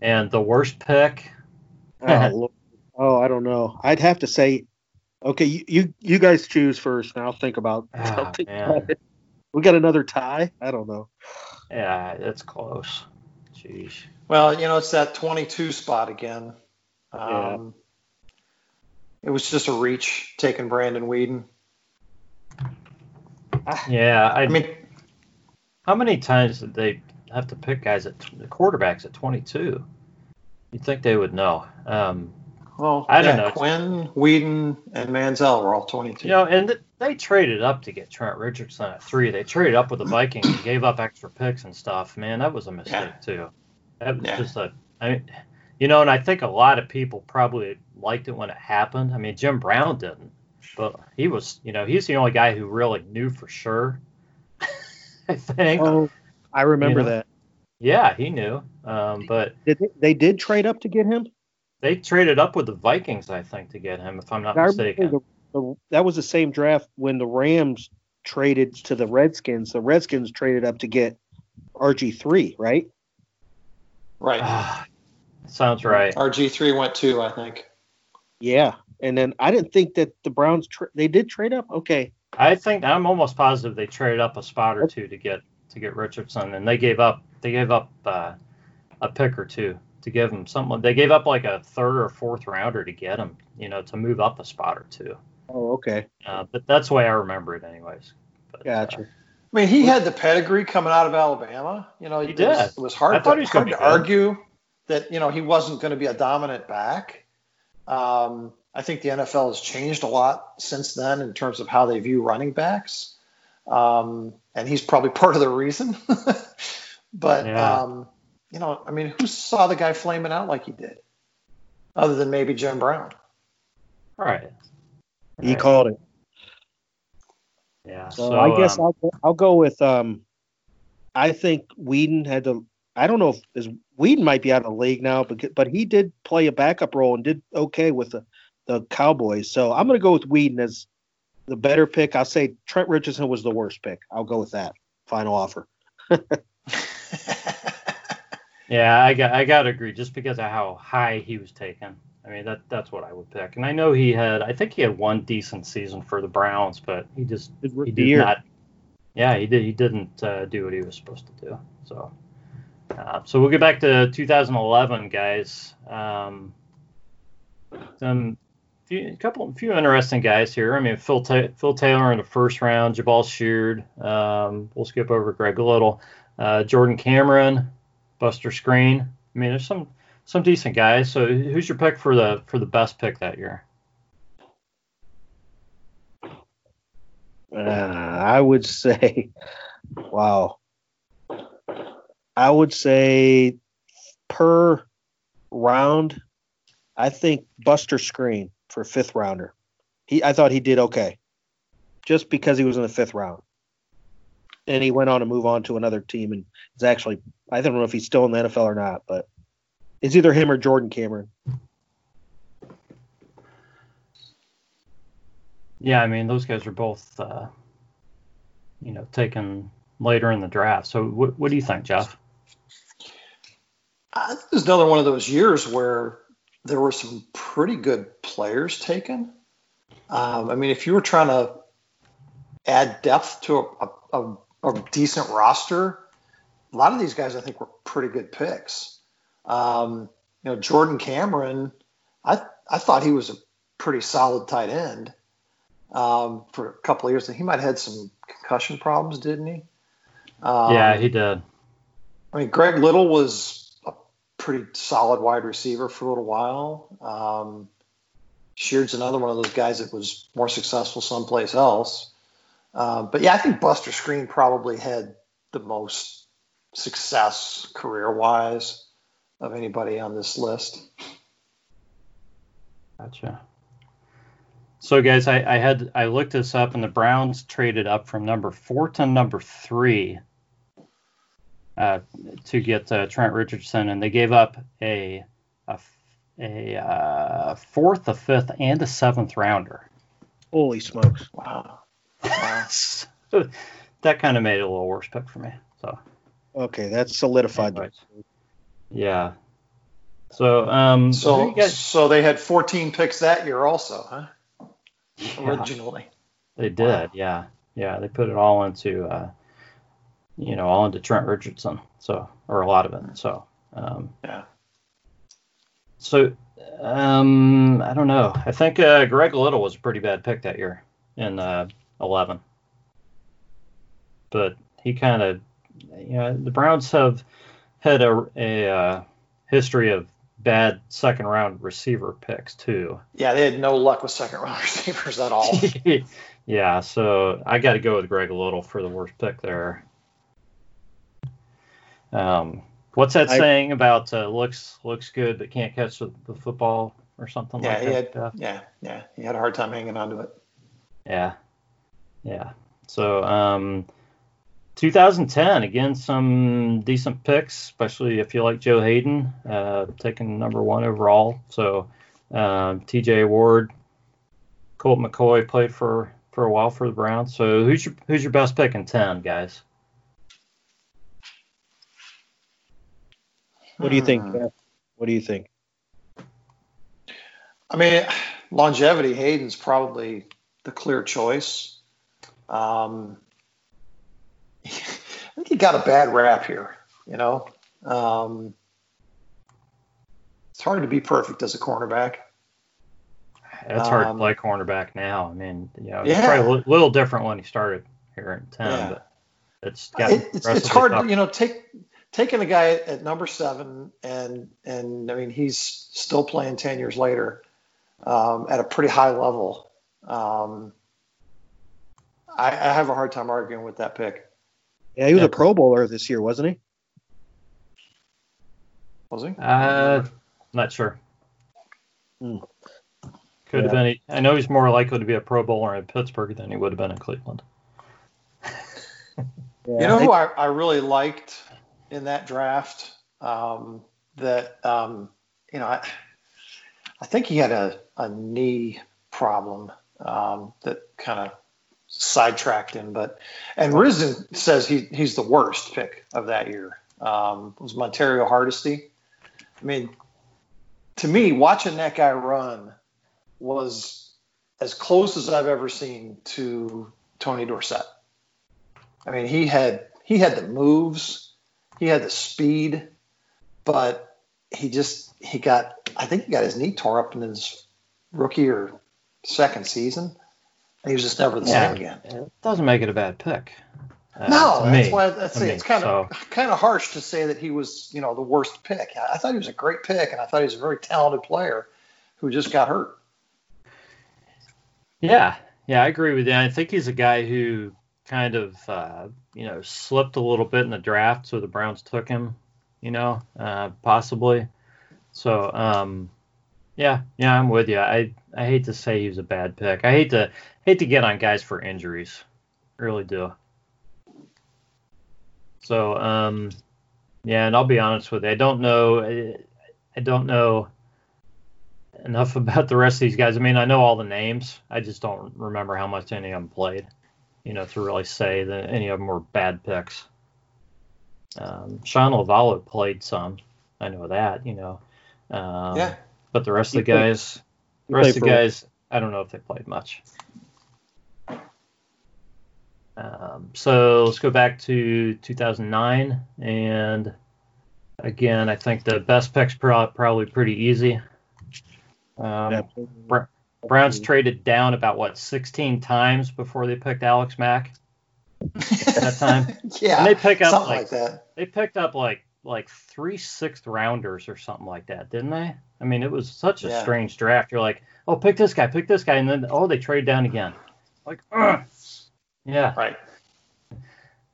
And the worst pick?
oh, oh, I don't know. I'd have to say, okay, you you, you guys choose first, and I'll think about. Oh, I'll think about it. We got another tie. I don't know.
Yeah, it's close. Jeez.
Well, you know, it's that 22 spot again. Um, yeah. It was just a reach taking Brandon Weeden.
Yeah, I, I mean, how many times did they have to pick guys at the quarterbacks at 22? You'd think they would know. Um,
well, I don't know. Quinn, Weeden, and Manziel were all 22.
You know, and th- they traded up to get Trent Richardson at three. They traded up with the Vikings and gave up extra picks and stuff. Man, that was a mistake yeah. too. That was yeah. just a. I mean, you know, and I think a lot of people probably liked it when it happened. I mean, Jim Brown didn't. But he was, you know, he's the only guy who really knew for sure. [laughs] I think.
Oh, I remember you know? that.
Yeah, he knew. Um, but
did they, they, did trade up to get him?
They traded up with the Vikings, I think, to get him, if I'm not mistaken. The,
the, that was the same draft when the Rams traded to the Redskins. The Redskins traded up to get RG three, right?
Right.
Ah, sounds right.
RG3 went too, I think.
Yeah, and then I didn't think that the Browns tra- they did trade up. Okay,
I think I'm almost positive they traded up a spot or two to get to get Richardson, and they gave up they gave up uh, a pick or two to give him something. They gave up like a third or fourth rounder to get him, you know, to move up a spot or two.
Oh okay,
Uh, but that's the way I remember it, anyways. But, uh,
gotcha.
I mean, he had the pedigree coming out of Alabama. You know,
He
it was,
did.
it was hard,
I thought
to,
he was
hard
gonna good.
argue that, you know, he wasn't going to be a dominant back. Um, I think the NFL has changed a lot since then in terms of how they view running backs. Um, and he's probably [laughs] part of the reason. [laughs] but,
Yeah.
um, you know, I mean, who saw the guy flaming out like he did? Other than maybe Jim Brown.
right.
He
Right.
called it.
Yeah.
So,
So,
I guess
um,
I'll go, I'll go with um. I think Weeden had to. I don't know if is Weeden might be out of the league now, but but he did play a backup role and did okay with the the Cowboys. So I'm going to go with Weeden as the better pick. I'll say Trent Richardson was the worst pick. I'll go with that. Final offer. [laughs]
Yeah, I got I got to agree just because of how high he was taken. I mean that that's what I would pick. And I know he had I think he had one decent season for the Browns, but he just he did not. Yeah, he did he didn't uh, do what he was supposed to do. So uh, so we'll get back to 2011, guys. Um, some few, a couple few interesting guys here. I mean Phil Ta- Phil Taylor in the first round, Jabaal Sheard. Um, we'll skip over Greg Little, uh, Jordan Cameron. Buster Skrine. I mean, there's some some decent guys. So who's your pick for the for the best pick that year?
Uh, I would say, wow. I would say per round, I think Buster Skrine for fifth rounder. He, I thought he did okay, just because he was in the fifth round, and he went on to move on to another team and is actually, I don't know if he's still in the NFL or not, but it's either him or Jordan Cameron.
Yeah, I mean those guys are both, uh, you know, taken later in the draft. So what what do you think, Jeff?
Uh, this is another one of those years where there were some pretty good players taken. Um, I mean, if you were trying to add depth to a, a, a, decent roster, a lot of these guys I think were pretty good picks. Um, you know, Jordan Cameron, I I thought he was a pretty solid tight end um, for a couple of years. He might have had some concussion problems, didn't he? Um,
yeah, he did.
I mean, Greg Little was a pretty solid wide receiver for a little while. Um, Sheard's another one of those guys that was more successful someplace else. Uh, but yeah, I think Buster Skrine probably had the most success career wise of anybody on this list.
Gotcha. So guys, I, I had I looked this up, and the Browns traded up from number four to number three uh, to get uh, Trent Richardson, and they gave up a a, a uh, fourth, a fifth, and a seventh rounder.
Holy smokes!
Wow. wow. [laughs]
So that kind of made it a little worse pick for me. So
Okay, that's solidified.
anyways. Yeah. So um,
So,
guys-
so they had 14 picks that year also, huh?
Yeah.
Originally.
They did,
Wow.
yeah, yeah. They put it all into, uh, you know, all into Trent Richardson. So, or a lot of it. So, um,
Yeah.
so, um, I don't know. I think uh, Greg Little was a pretty bad pick that year in uh, 11, but he kind of, you know, the Browns have had a, a uh, history of bad second round receiver picks too.
Yeah, they had no luck with second round [laughs] receivers at all. [laughs]
yeah, so I got to go with Greg Little for the worst pick there. Um, what's that
I-
saying about uh, looks looks good but can't catch the, the football or something
Yeah,
like
he
that?
had, yeah, yeah, he had a hard time hanging on to it.
Yeah, yeah. So um, 2010 again, some decent picks, especially if you like Joe Haden, uh, taking number one overall. So um, T.J. Ward, Colt McCoy played for for a while for the Browns. So who's your who's your best pick in 10, guys?
What do you think? Hmm. What do you think?
I mean, longevity. Haden's probably the clear choice. Um, I think he got a bad rap here. You know, um, it's hard to be perfect as a cornerback.
It's hard um, to play cornerback now. I mean, you know, it's yeah. probably a little different when he started here in ten, yeah. but it's got
it, it's, it's hard. Tough. You know, take taking a guy at number seven and and I mean he's still playing ten years later um, at a pretty high level. Um, I, I, have a hard time arguing with that pick.
Yeah, he was yeah. a Pro Bowler this year, wasn't he?
Was he?
Uh, not sure. Hmm. Could yeah. have been. I know he's more likely to be a Pro Bowler in Pittsburgh than he would have been in Cleveland. [laughs]
yeah. You know who I, I really liked in that draft? Um, that um, you know, I, I think he had a, a knee problem um, that kind of sidetracked him. But and Risdon says he he's the worst pick of that year. Um, was Montario Hardesty. I mean, to me, watching that guy run was as close as I've ever seen to Tony Dorsett. I mean, he had he had the moves, he had the speed, but he just he got I think he got his knee tore up in his rookie or second season. He was just never the yeah, same again.
It doesn't make it a bad pick.
Uh, no, that's me. why that's it's kind of so. kind of harsh to say that he was you know the worst pick. I thought he was a great pick, and I thought he was a very talented player who just got hurt.
Yeah, yeah, I agree with you. I think he's a guy who kind of uh, you know slipped a little bit in the draft, so the Browns took him. You know, uh, possibly. So um, yeah, yeah, I'm with you. I I hate to say he was a bad pick. I hate to hate to get on guys for injuries. really do. So um, yeah, and I'll be honest with you. I don't know. I, I don't know enough [laughs] about the rest of these guys. I mean, I know all the names. I just don't remember how much any of them played, you know, to really say that any of them were bad picks. Um, Shawn Lauvao played some. I know that, you know. Um, yeah. But the rest of the guys, the rest of the guys, I don't know if they played much. Um, so let's go back to 2009, and again, I think the best pick's pro- probably pretty easy. Um, Br- Browns traded down about what 16 times before they picked Alex Mack. At that time, [laughs] [laughs]
yeah,
and
they pick up like, like,
that. They picked up like like three sixth rounders or something like that, didn't they? I mean, it was such a yeah. strange draft. You're like, oh, pick this guy, pick this guy, and then oh, they trade down again. Like, Ugh. yeah,
right.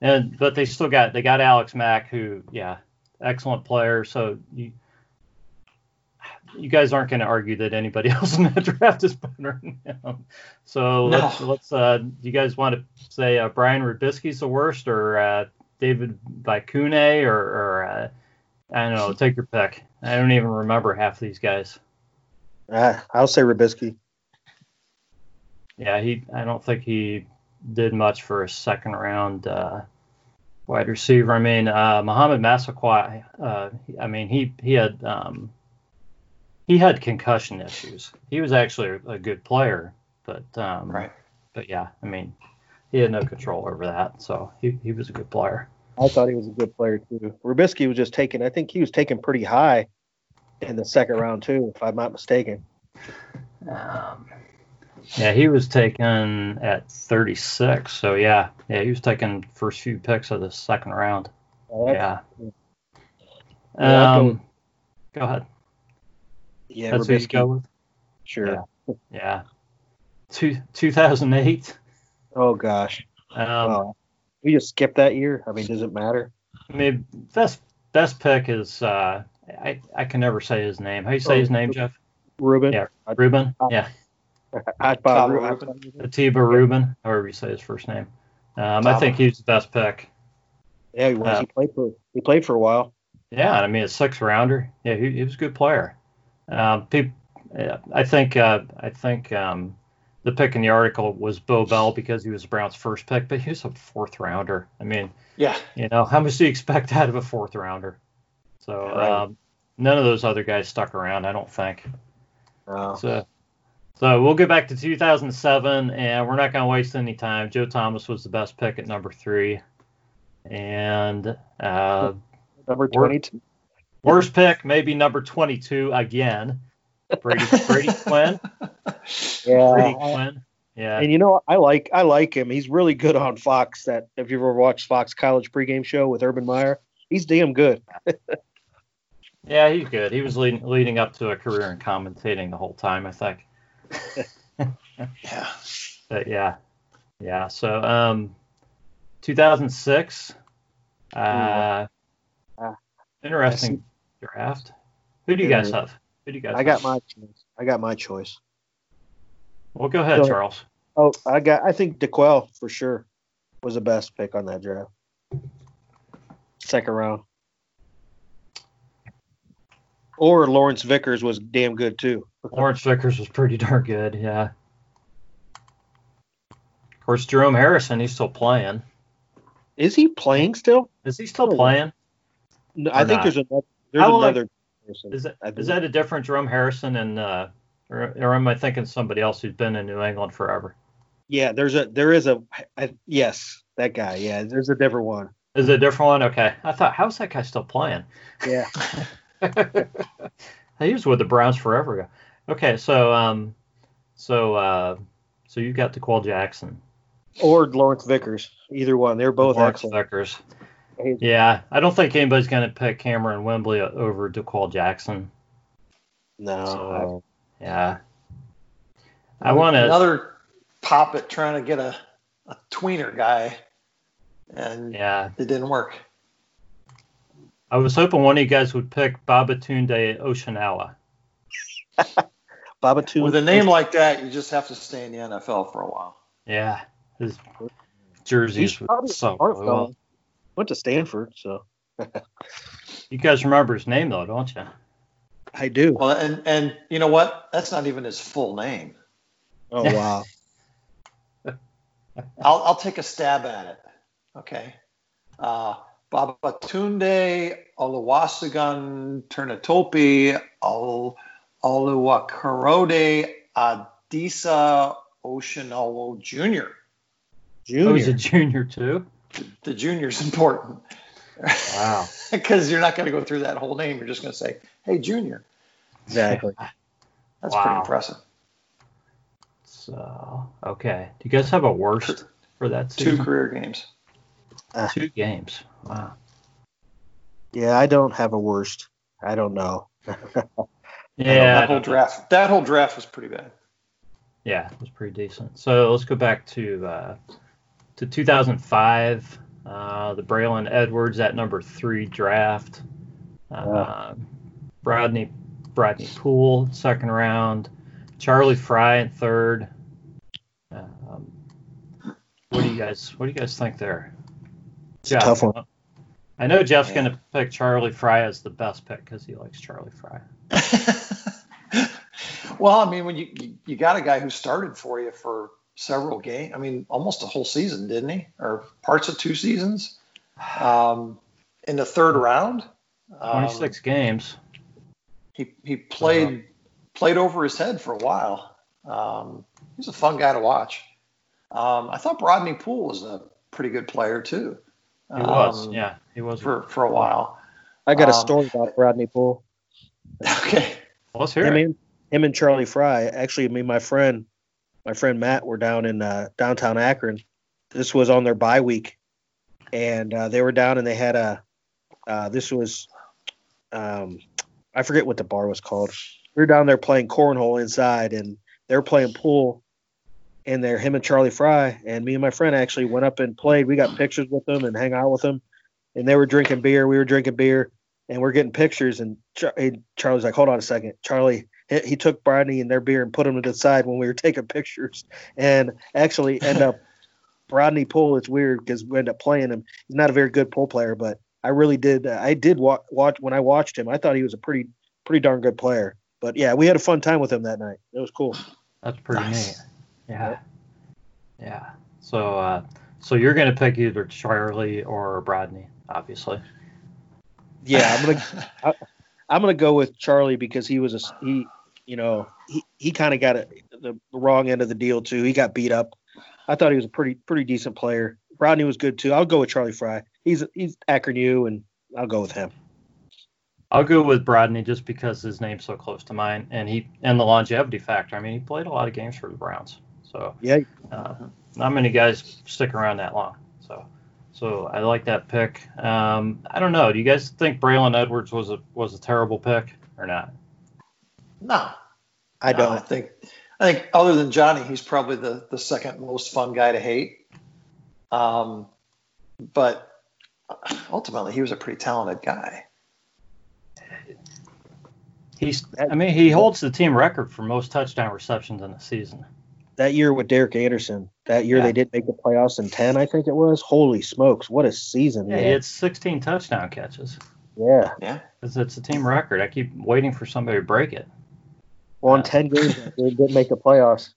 And but they still got they got Alex Mack, who yeah, excellent player. So you you guys aren't going to argue that anybody [laughs] else in that draft is better than him. So no. let's let's uh, do you guys want to say uh, Brian Robiskie's the worst or uh, David Veikune or, or uh, I don't know, take your pick. I don't even remember half these guys.
Uh, I'll say Robiskie.
Yeah, he. I don't think he did much for a second round uh, wide receiver. I mean, uh, Mohamed Massaquoi. Uh, I mean, he he had um, he had concussion issues. He was actually a, a good player, but um,
right.
But yeah, I mean, he had no control over that, so he, he was a good player.
I thought he was a good player too. Robiskie was just taken. I think he was taken pretty high in the second round too, if I'm not mistaken.
Um, yeah, he was taken at 36. So yeah, yeah, he was taking first few picks of the second round. Oh, yeah. yeah um, go, go ahead.
Yeah, that's Robiskie. go with. Sure.
Yeah. yeah. Two, 2008.
Oh gosh. Um, we just skipped that year. I mean, does it matter?
I mean, best best pick is uh, I I can never say his name. How do you say oh, his name, Jeff?
Rubin.
Yeah, Rubin. Uh, yeah. Ahtyba Rubin, however you say his first name. Um, I think he's the best pick.
Yeah, he was. Uh, he played for he played for a while.
Yeah, I mean a six rounder. Yeah, he, he was a good player. Um, people, I think uh, I think um, the pick in the article was Beau Bell because he was the Browns' first pick, but he was a fourth rounder. I mean,
yeah,
you know, how much do you expect out of a fourth rounder? So right. um, none of those other guys stuck around, I don't think.
Oh.
So, so we'll get back to 2007, and we're not going to waste any time. Joe Thomas was the best pick at number three, and uh,
number 22.
Worst pick, maybe number 22 again. Brady, Brady Quinn. [laughs]
Yeah.
Brady Quinn. Yeah.
And you know, I like I like him. He's really good on Fox. That if you ever watched Fox College pregame show with Urban Meyer, he's damn good. [laughs]
yeah, he's good. He was leading leading up to a career in commentating the whole time, I think. [laughs]
yeah.
But yeah, yeah. So, um, 2006. Uh, uh, interesting draft. Who do you guys have? Who do you guys?
I got my choice. I got my choice.
Well, go ahead, so, Charles.
Oh, I got. I think D'Qwell for sure was the best pick on that draft. Second round. Or Lawrence Vickers was damn good too.
Lawrence Vickers was pretty darn good, yeah. Of course, Jerome Harrison, he's still playing.
Is he playing still?
Is he still playing?
No, I think not? there's another. There's another.
Person, is that is that a different Jerome Harrison and uh, or, or am I thinking somebody else who's been in New England forever?
Yeah, there's a there is a I, yes that guy. Yeah, there's a different one.
Is it a different one? Okay, I thought how's that guy still playing?
Yeah, [laughs] [laughs]
he was with the Browns forever ago. Okay, so um, so uh, so you got D'Qwell Jackson
or Lawrence Vickers, either one. They're both Lawrence excellent.
Vickers. Yeah, I don't think anybody's going to pick Kamerion Wimbley over D'Qwell Jackson.
No. So,
yeah. I want to
another pop at trying to get a, a tweener guy, and
yeah,
it didn't work.
I was hoping one of you guys would pick Babatunde Oshinowo. [laughs]
Babatunde.
With a name like that, you just have to stay in the NFL for a while.
Yeah, his jerseys were so well.
Went to Stanford, so. [laughs]
you guys remember his name though, don't you?
I do.
Well, and and you know what? That's not even his full name.
Oh [laughs] wow.
I'll I'll take a stab at it. Okay. Uh, Babatunde Oluwasegun Turnatopi Ol Oluwakorode Adisa Oshinowo Jr.
Junior. Oh, he's a junior too.
The, the junior's important.
Wow. [laughs]
Because you're not going to go through that whole name. You're just going to say, "Hey, Junior."
Exactly. [laughs]
That's wow. pretty impressive.
So okay, do you guys have a worst for that
season? Two career games.
Uh, Two games. Wow.
Yeah, I don't have a worst. I don't know. [laughs]
yeah,
that whole draft. That whole draft was pretty bad.
Yeah, it was pretty decent. So let's go back to uh, to 2005. Uh, the Braylon Edwards at number three draft. Uh, Brodney Brodney Pool second round. Charlie Frye in third. Um, what do you guys What do you guys think there?
Jeff, tough one.
I know Jeff's yeah. going to pick Charlie Frye as the best pick because he likes Charlie Frye. [laughs]
well, I mean, when you you got a guy who started for you for several games. I mean, almost a whole season, didn't he? Or parts of two seasons. Um, in the third round.
Um, 26 games.
He he played uh-huh. played over his head for a while. Um, he's a fun guy to watch. Um, I thought Rodney Pool was a pretty good player too.
He was, um, yeah, he was
for for a while.
I got a um, story about Rodney Pool. [laughs]
Okay,
let's hear him it.
And, him and Charlie Frye Actually, me and my friend my friend Matt were down in uh, downtown Akron. This was on their bye week, and uh, they were down and they had a. Uh, this was, um, I forget what the bar was called. We were down there playing cornhole inside, and they were playing pool. And there, him and Charlie Frye and me and my friend actually went up and played. We got pictures with them and hang out with them, and they were drinking beer. We were drinking beer, and we're getting pictures. And Char- Charlie's like, "Hold on a second, Charlie." He took Brodney and their beer and put them to the side when we were taking pictures, and actually end up [laughs] Brodney Pool. It's weird because we end up playing him. He's not a very good pool player, but I really did. I did watch, watch when I watched him. I thought he was a pretty pretty darn good player. But yeah, we had a fun time with him that night. It was cool.
That's pretty nice. neat. Yeah. Yeah. So uh, so you're gonna pick either Charlie or Brodney, obviously.
Yeah, I'm gonna I, I'm gonna go with Charlie because he was a he you know he, he kind of got a, the wrong end of the deal too. He got beat up. I thought he was a pretty pretty decent player. Rodney was good too. I'll go with Charlie Frye. He's he's Akron U, and I'll go with him.
I'll go with Brodney just because his name's so close to mine, and he and the longevity factor. I mean, he played a lot of games for the Browns, so
yeah,
uh, not many guys stick around that long. So, so I like that pick. Um, I don't know. Do you guys think Braylon Edwards was a was a terrible pick or not?
No,
I don't.
No, I think I think other than Johnny, he's probably the the second most fun guy to hate. Um, but ultimately, he was a pretty talented guy.
He's, I mean, he holds the team record for most touchdown receptions in the season.
That year with Derek Anderson, that year yeah. they did make the playoffs in 10, I think it was. Holy smokes, what a season.
Yeah, he had 16 touchdown catches.
Yeah.
Yeah.
Because it's a team record. I keep waiting for somebody to break it.
Well, in uh, 10 games, they did make the playoffs.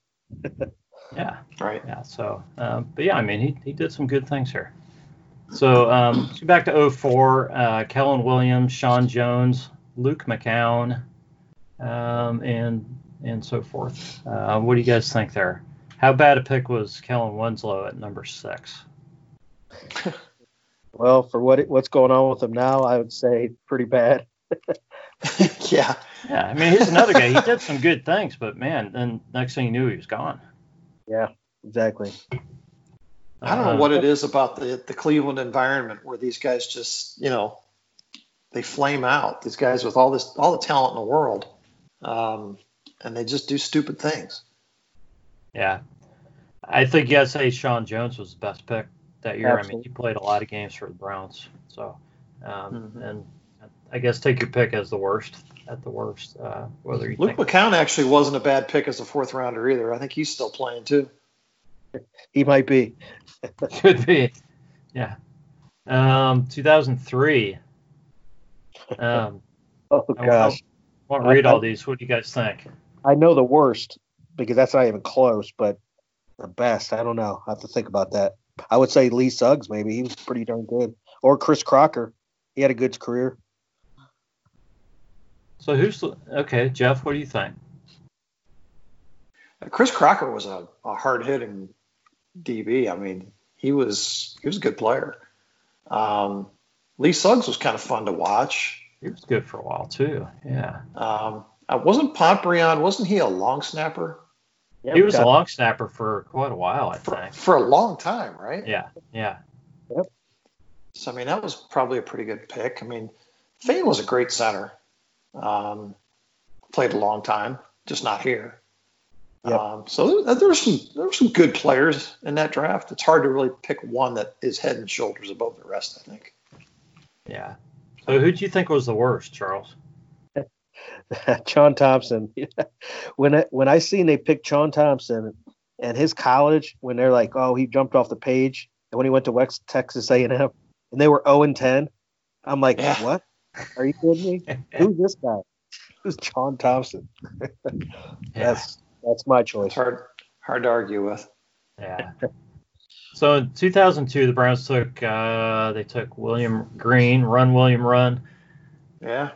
[laughs]
yeah.
Right.
Yeah. So, um, but yeah, I mean, he, he did some good things here. So, um, so back to 04, uh, Kellen Williams, Sean Jones, Luke McCown, um, and and so forth. Uh, what do you guys think there? How bad a pick was Kellen Winslow at number six?
well, for what what's going on with him now, I would say pretty bad. [laughs] [laughs]
yeah.
Yeah, I mean, he's another guy. He did some good things, but man, then next thing you knew, he was gone.
Yeah, exactly.
I don't know what it is about the the Cleveland environment where these guys just, you know, they flame out. These guys with all this all the talent in the world, um, and they just do stupid things.
Yeah, I think you got say Sean Jones was the best pick that year. Absolutely. I mean, he played a lot of games for the Browns, so um, mm-hmm. and I guess take your pick as the worst at the worst. Uh, whether you
Luke
think-
McCown actually wasn't a bad pick as a fourth rounder either. I think he's still playing too. [laughs]
He might be. [laughs]
Could be. Yeah. Um, 2003. Um, [laughs]
oh gosh.
I won't read all these. What do you guys think?
I know the worst because that's not even close, but the best, I don't know. I have to think about that. I would say Lee Suggs, maybe he was pretty darn good, or Chris Crocker. He had a good career.
So who's okay, Jeff? What do you think?
Chris Crocker was a, a hard hitting DB. I mean, he was he was a good player. Um, Lee Suggs was kind of fun to watch.
He was good for a while too. Yeah.
Um, uh, wasn't Pontbriand? Wasn't he a long snapper?
Yeah, he was a long snapper for quite a while, I
for,
think.
For a long time, right?
Yeah. Yeah.
Yep.
So I mean, that was probably a pretty good pick. I mean, Faine was a great center. Um, played a long time, just not here. Yep. Um, so there, there were some there were some good players in that draft. It's hard to really pick one that is head and shoulders above the rest. I think.
Yeah. So who do you think was the worst, Charles? [laughs]
John Thompson. [laughs] when I, when I seen they picked John Thompson and his college, when they're like, oh, he jumped off the page, and when he went to West Texas A&M, and they were 0 and 10, I'm like, yeah. what? Are you kidding me? Who's this guy? [laughs] Who's John Thompson? [laughs] that's that's my choice. It's
hard hard to argue with.
Yeah. So in 2002, the Browns took uh, they took William Green, run William run.
Yeah.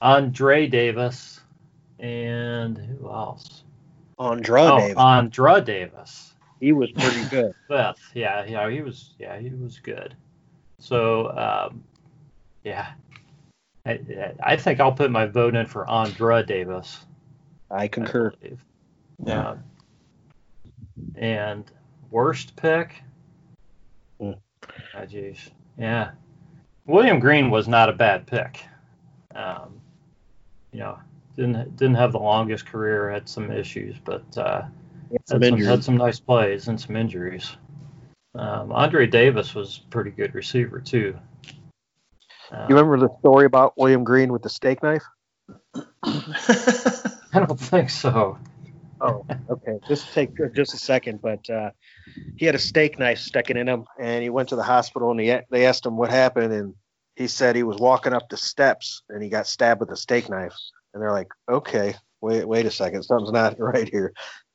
Andre Davis, and who else?
Andra oh, Davis.
Andra Davis.
He was pretty good. [laughs]
Beth, yeah, yeah, he was, yeah, he was good. So, um, yeah, I, I think I'll put my vote in for Andra Davis.
I concur.
I yeah. Um, and worst pick? Mm. Oh, geez. Yeah. William Green was not a bad pick. Um, you know, didn't didn't have the longest career, had some issues, but uh, some had, some, had, some, nice plays and some injuries. Um, Andre Davis was a pretty good receiver too.
You remember the story about William Green with the steak knife? [laughs]
I don't think so.
Oh, okay. Just take just a second, but uh, he had a steak knife sticking in him, and he went to the hospital, and he, they asked him what happened, and he said he was walking up the steps, and he got stabbed with a steak knife, and they're like, okay, wait, wait a second, something's not [laughs] right here.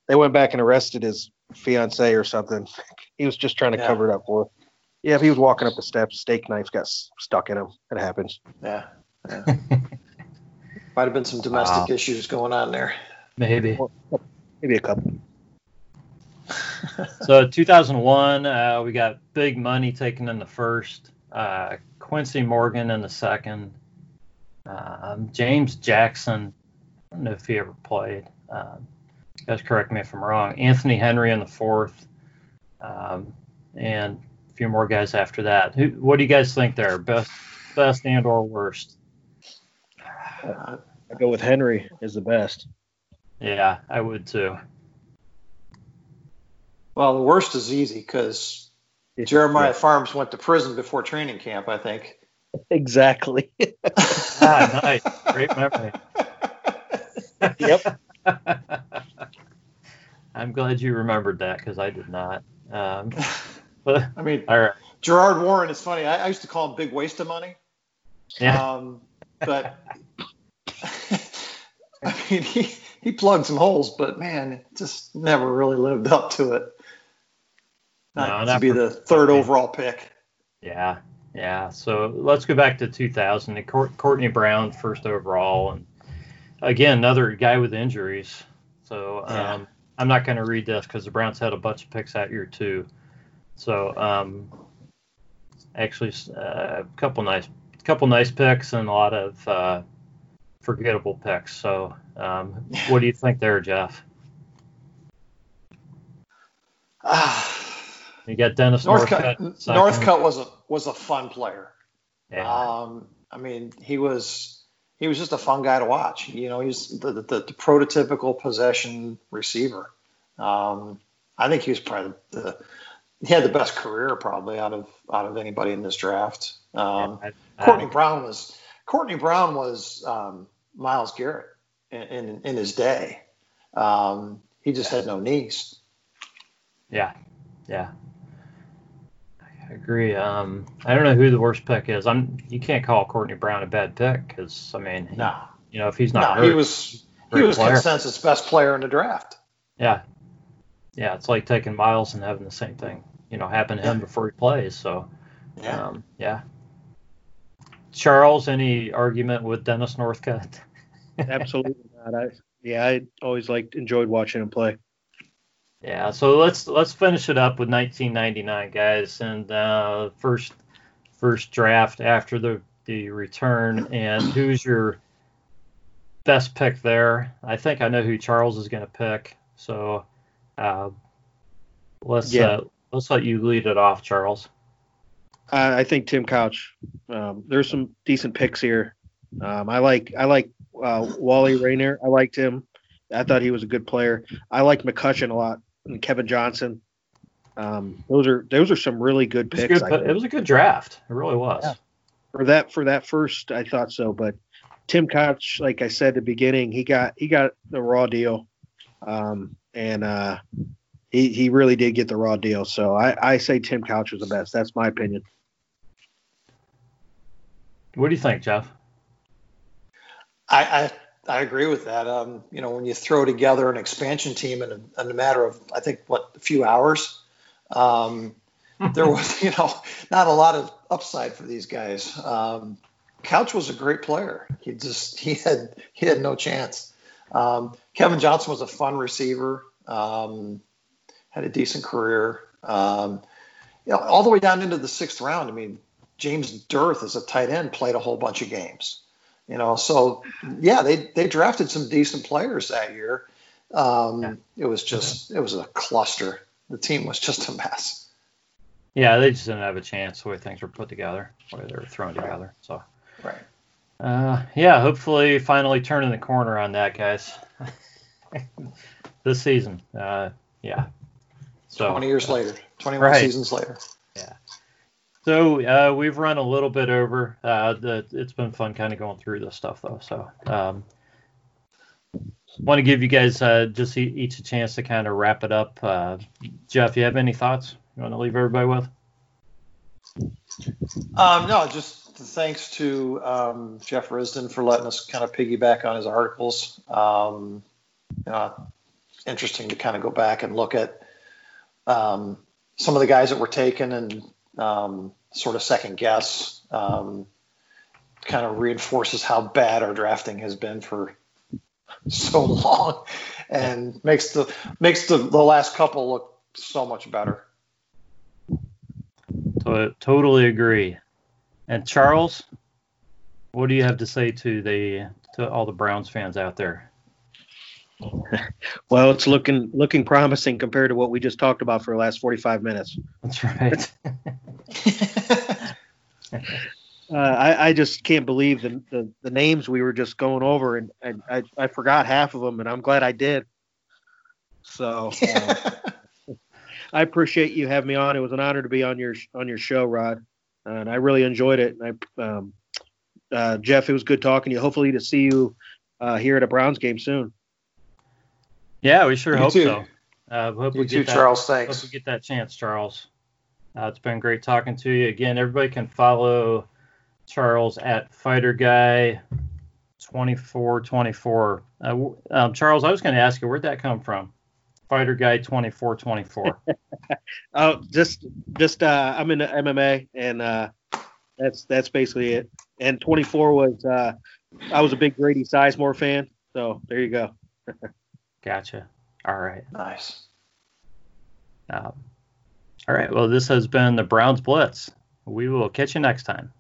They went back and arrested his fiance or something. [laughs] He was just trying to yeah. cover it up for. Yeah, if he was walking up the steps, steak knives got stuck in him. It happens.
Yeah. yeah. [laughs] Might have been some domestic wow. issues going on there.
Maybe.
Maybe a couple. [laughs]
so 2001, uh, we got big money taken in the first, uh, Quincy Morgan in the second, um, James Jackson. I don't know if he ever played. Um, guys, correct me if I'm wrong. Anthony Henry in the fourth, um, and a few more guys after that. Who, what do you guys think there? Best, best and or worst?
I go with Henry is the best.
Yeah, I would too.
Well, the worst is easy because Jeremiah yeah. Pharms went to prison before training camp, I think.
Exactly. [laughs]
ah, nice. Great memory. [laughs]
yep. [laughs]
I'm glad you remembered that because I did not. Um, but [laughs]
I mean, all right. Gerard Warren is funny. I, I, used to call him big waste of money.
Yeah.
Um, but [laughs] I mean, he he plugged some holes, but man, just never really lived up to it. Not, no, to be the third overall pick.
Yeah, yeah. So let's go back to 2000. Courtney Brown, first overall, and again another guy with injuries. So yeah. um, I'm not going to read this because the Browns had a bunch of picks that year too. So um, actually, uh, a couple nice, couple nice picks and a lot of uh, forgettable picks. So um, [laughs] what do you think there, Jeff? [sighs] You got Dennis Northcutt.
Northcutt, Northcutt was a was a fun player. Yeah. Um, I mean, he was he was just a fun guy to watch. You know, he's the, the, the prototypical possession receiver. Um, I think he was probably the he had the best career probably out of out of anybody in this draft. Um, yeah, I, I, Courtney Brown was Courtney Brown was um, Myles Garrett in, in, in his day. Um, he just had no knees.
Yeah, yeah. I agree. Um, I don't know who the worst pick is. I'm. You can't call Courtney Brown a bad pick because I mean,
no.
You know, if he's not
no, hurt, he was he was player. consensus best player in the draft.
Yeah, yeah. It's like taking Myles and having the same thing, you know, happen to him before he plays. So,
yeah, um,
yeah. Charles, any argument with Dennis Northcutt? [laughs]
Absolutely not. I yeah, I always liked enjoyed watching him play.
Yeah, so let's let's finish it up with 1999, guys, and uh, first first draft after the the return, and [clears throat] who's your best pick there? I think I know who Charles is going to pick, so uh, let's yeah. uh, let's let you lead it off, Charles.
I think Tim Couch. Um, there's some decent picks here. Um, I like I like uh, Wali Rainer. I liked him. I thought he was a good player. I like McCutcheon a lot and Kevin Johnson. Um, those are those are some really good picks.
It was, good, it was a good draft. It really was. Yeah.
For that for that first, I thought so. But Tim Couch, like I said at the beginning, he got he got the raw deal, um, and uh, he he really did get the raw deal. So I, I say Tim Couch was the best. That's my opinion.
What do you think, Jeff?
I, I I agree with that. Um, you know, when you throw together an expansion team in a, in a matter of, I think, what, a few hours, um, [laughs] there was, you know, not a lot of upside for these guys. Um, Couch was a great player. He just he had he had no chance. Um, Kevin Johnson was a fun receiver. Um, had a decent career. Um, you know, all the way down into the sixth round. I mean, James Dearth as a tight end played a whole bunch of games. You know, so yeah, they they drafted some decent players that year. Um, yeah. It was just it was a cluster. The team was just a mess.
Yeah, they just didn't have a chance the way things were put together, the way they were thrown together. So
right.
Uh, yeah, hopefully finally turning the corner on that, guys. [laughs] this season. Uh, yeah.
So 20 years later, 21 right. seasons later.
Yeah. So uh, we've run a little bit over. Uh, the, it's been fun kind of going through this stuff though. So um, want to give you guys uh, just each a chance to kind of wrap it up. Uh, Jeff, you have any thoughts you want to leave everybody with?
Um, no, just thanks to um, Jeff Risdon for letting us kind of piggyback on his articles. Um, you know, interesting to kind of go back and look at um, some of the guys that were taken and um, sort of second guess. Um, kind of reinforces how bad our drafting has been for [laughs] so long, and makes the makes the, the last couple look so much better.
To- totally agree. And Charles, what do you have to say to the to all the Browns fans out there?
Well, it's looking looking promising compared to what we just talked about for the last 45 minutes.
That's right. [laughs]
Uh, I, I just can't believe the, the, the names we were just going over, and, and I, I forgot half of them, and I'm glad I did. So uh, [laughs] I appreciate you having me on. It was an honor to be on your on your show, Rod, and I really enjoyed it. And I, um, uh, Jeff, it was good talking to you. Hopefully, to see you uh, here at a Browns game soon.
Yeah, we sure
You
hope
too.
so. Uh, hope
you
we
too,
get that,
Charles.
Hope
Thanks.
we get that chance, Charles. Uh, it's been great talking to you again. Everybody can follow Charles at Fighter Guy 2424. Uh, um, Charles, I was going to ask you where'd that come from? Fighter Guy 2424. [laughs]
Oh, just just uh, I'm in the MMA, and uh, that's that's basically it. And 24 was uh, I was a big Grady Sizemore fan, so there you go. [laughs]
gotcha. All right.
Nice.
Um, all right. Well, this has been the Browns Blitz. We will catch you next time.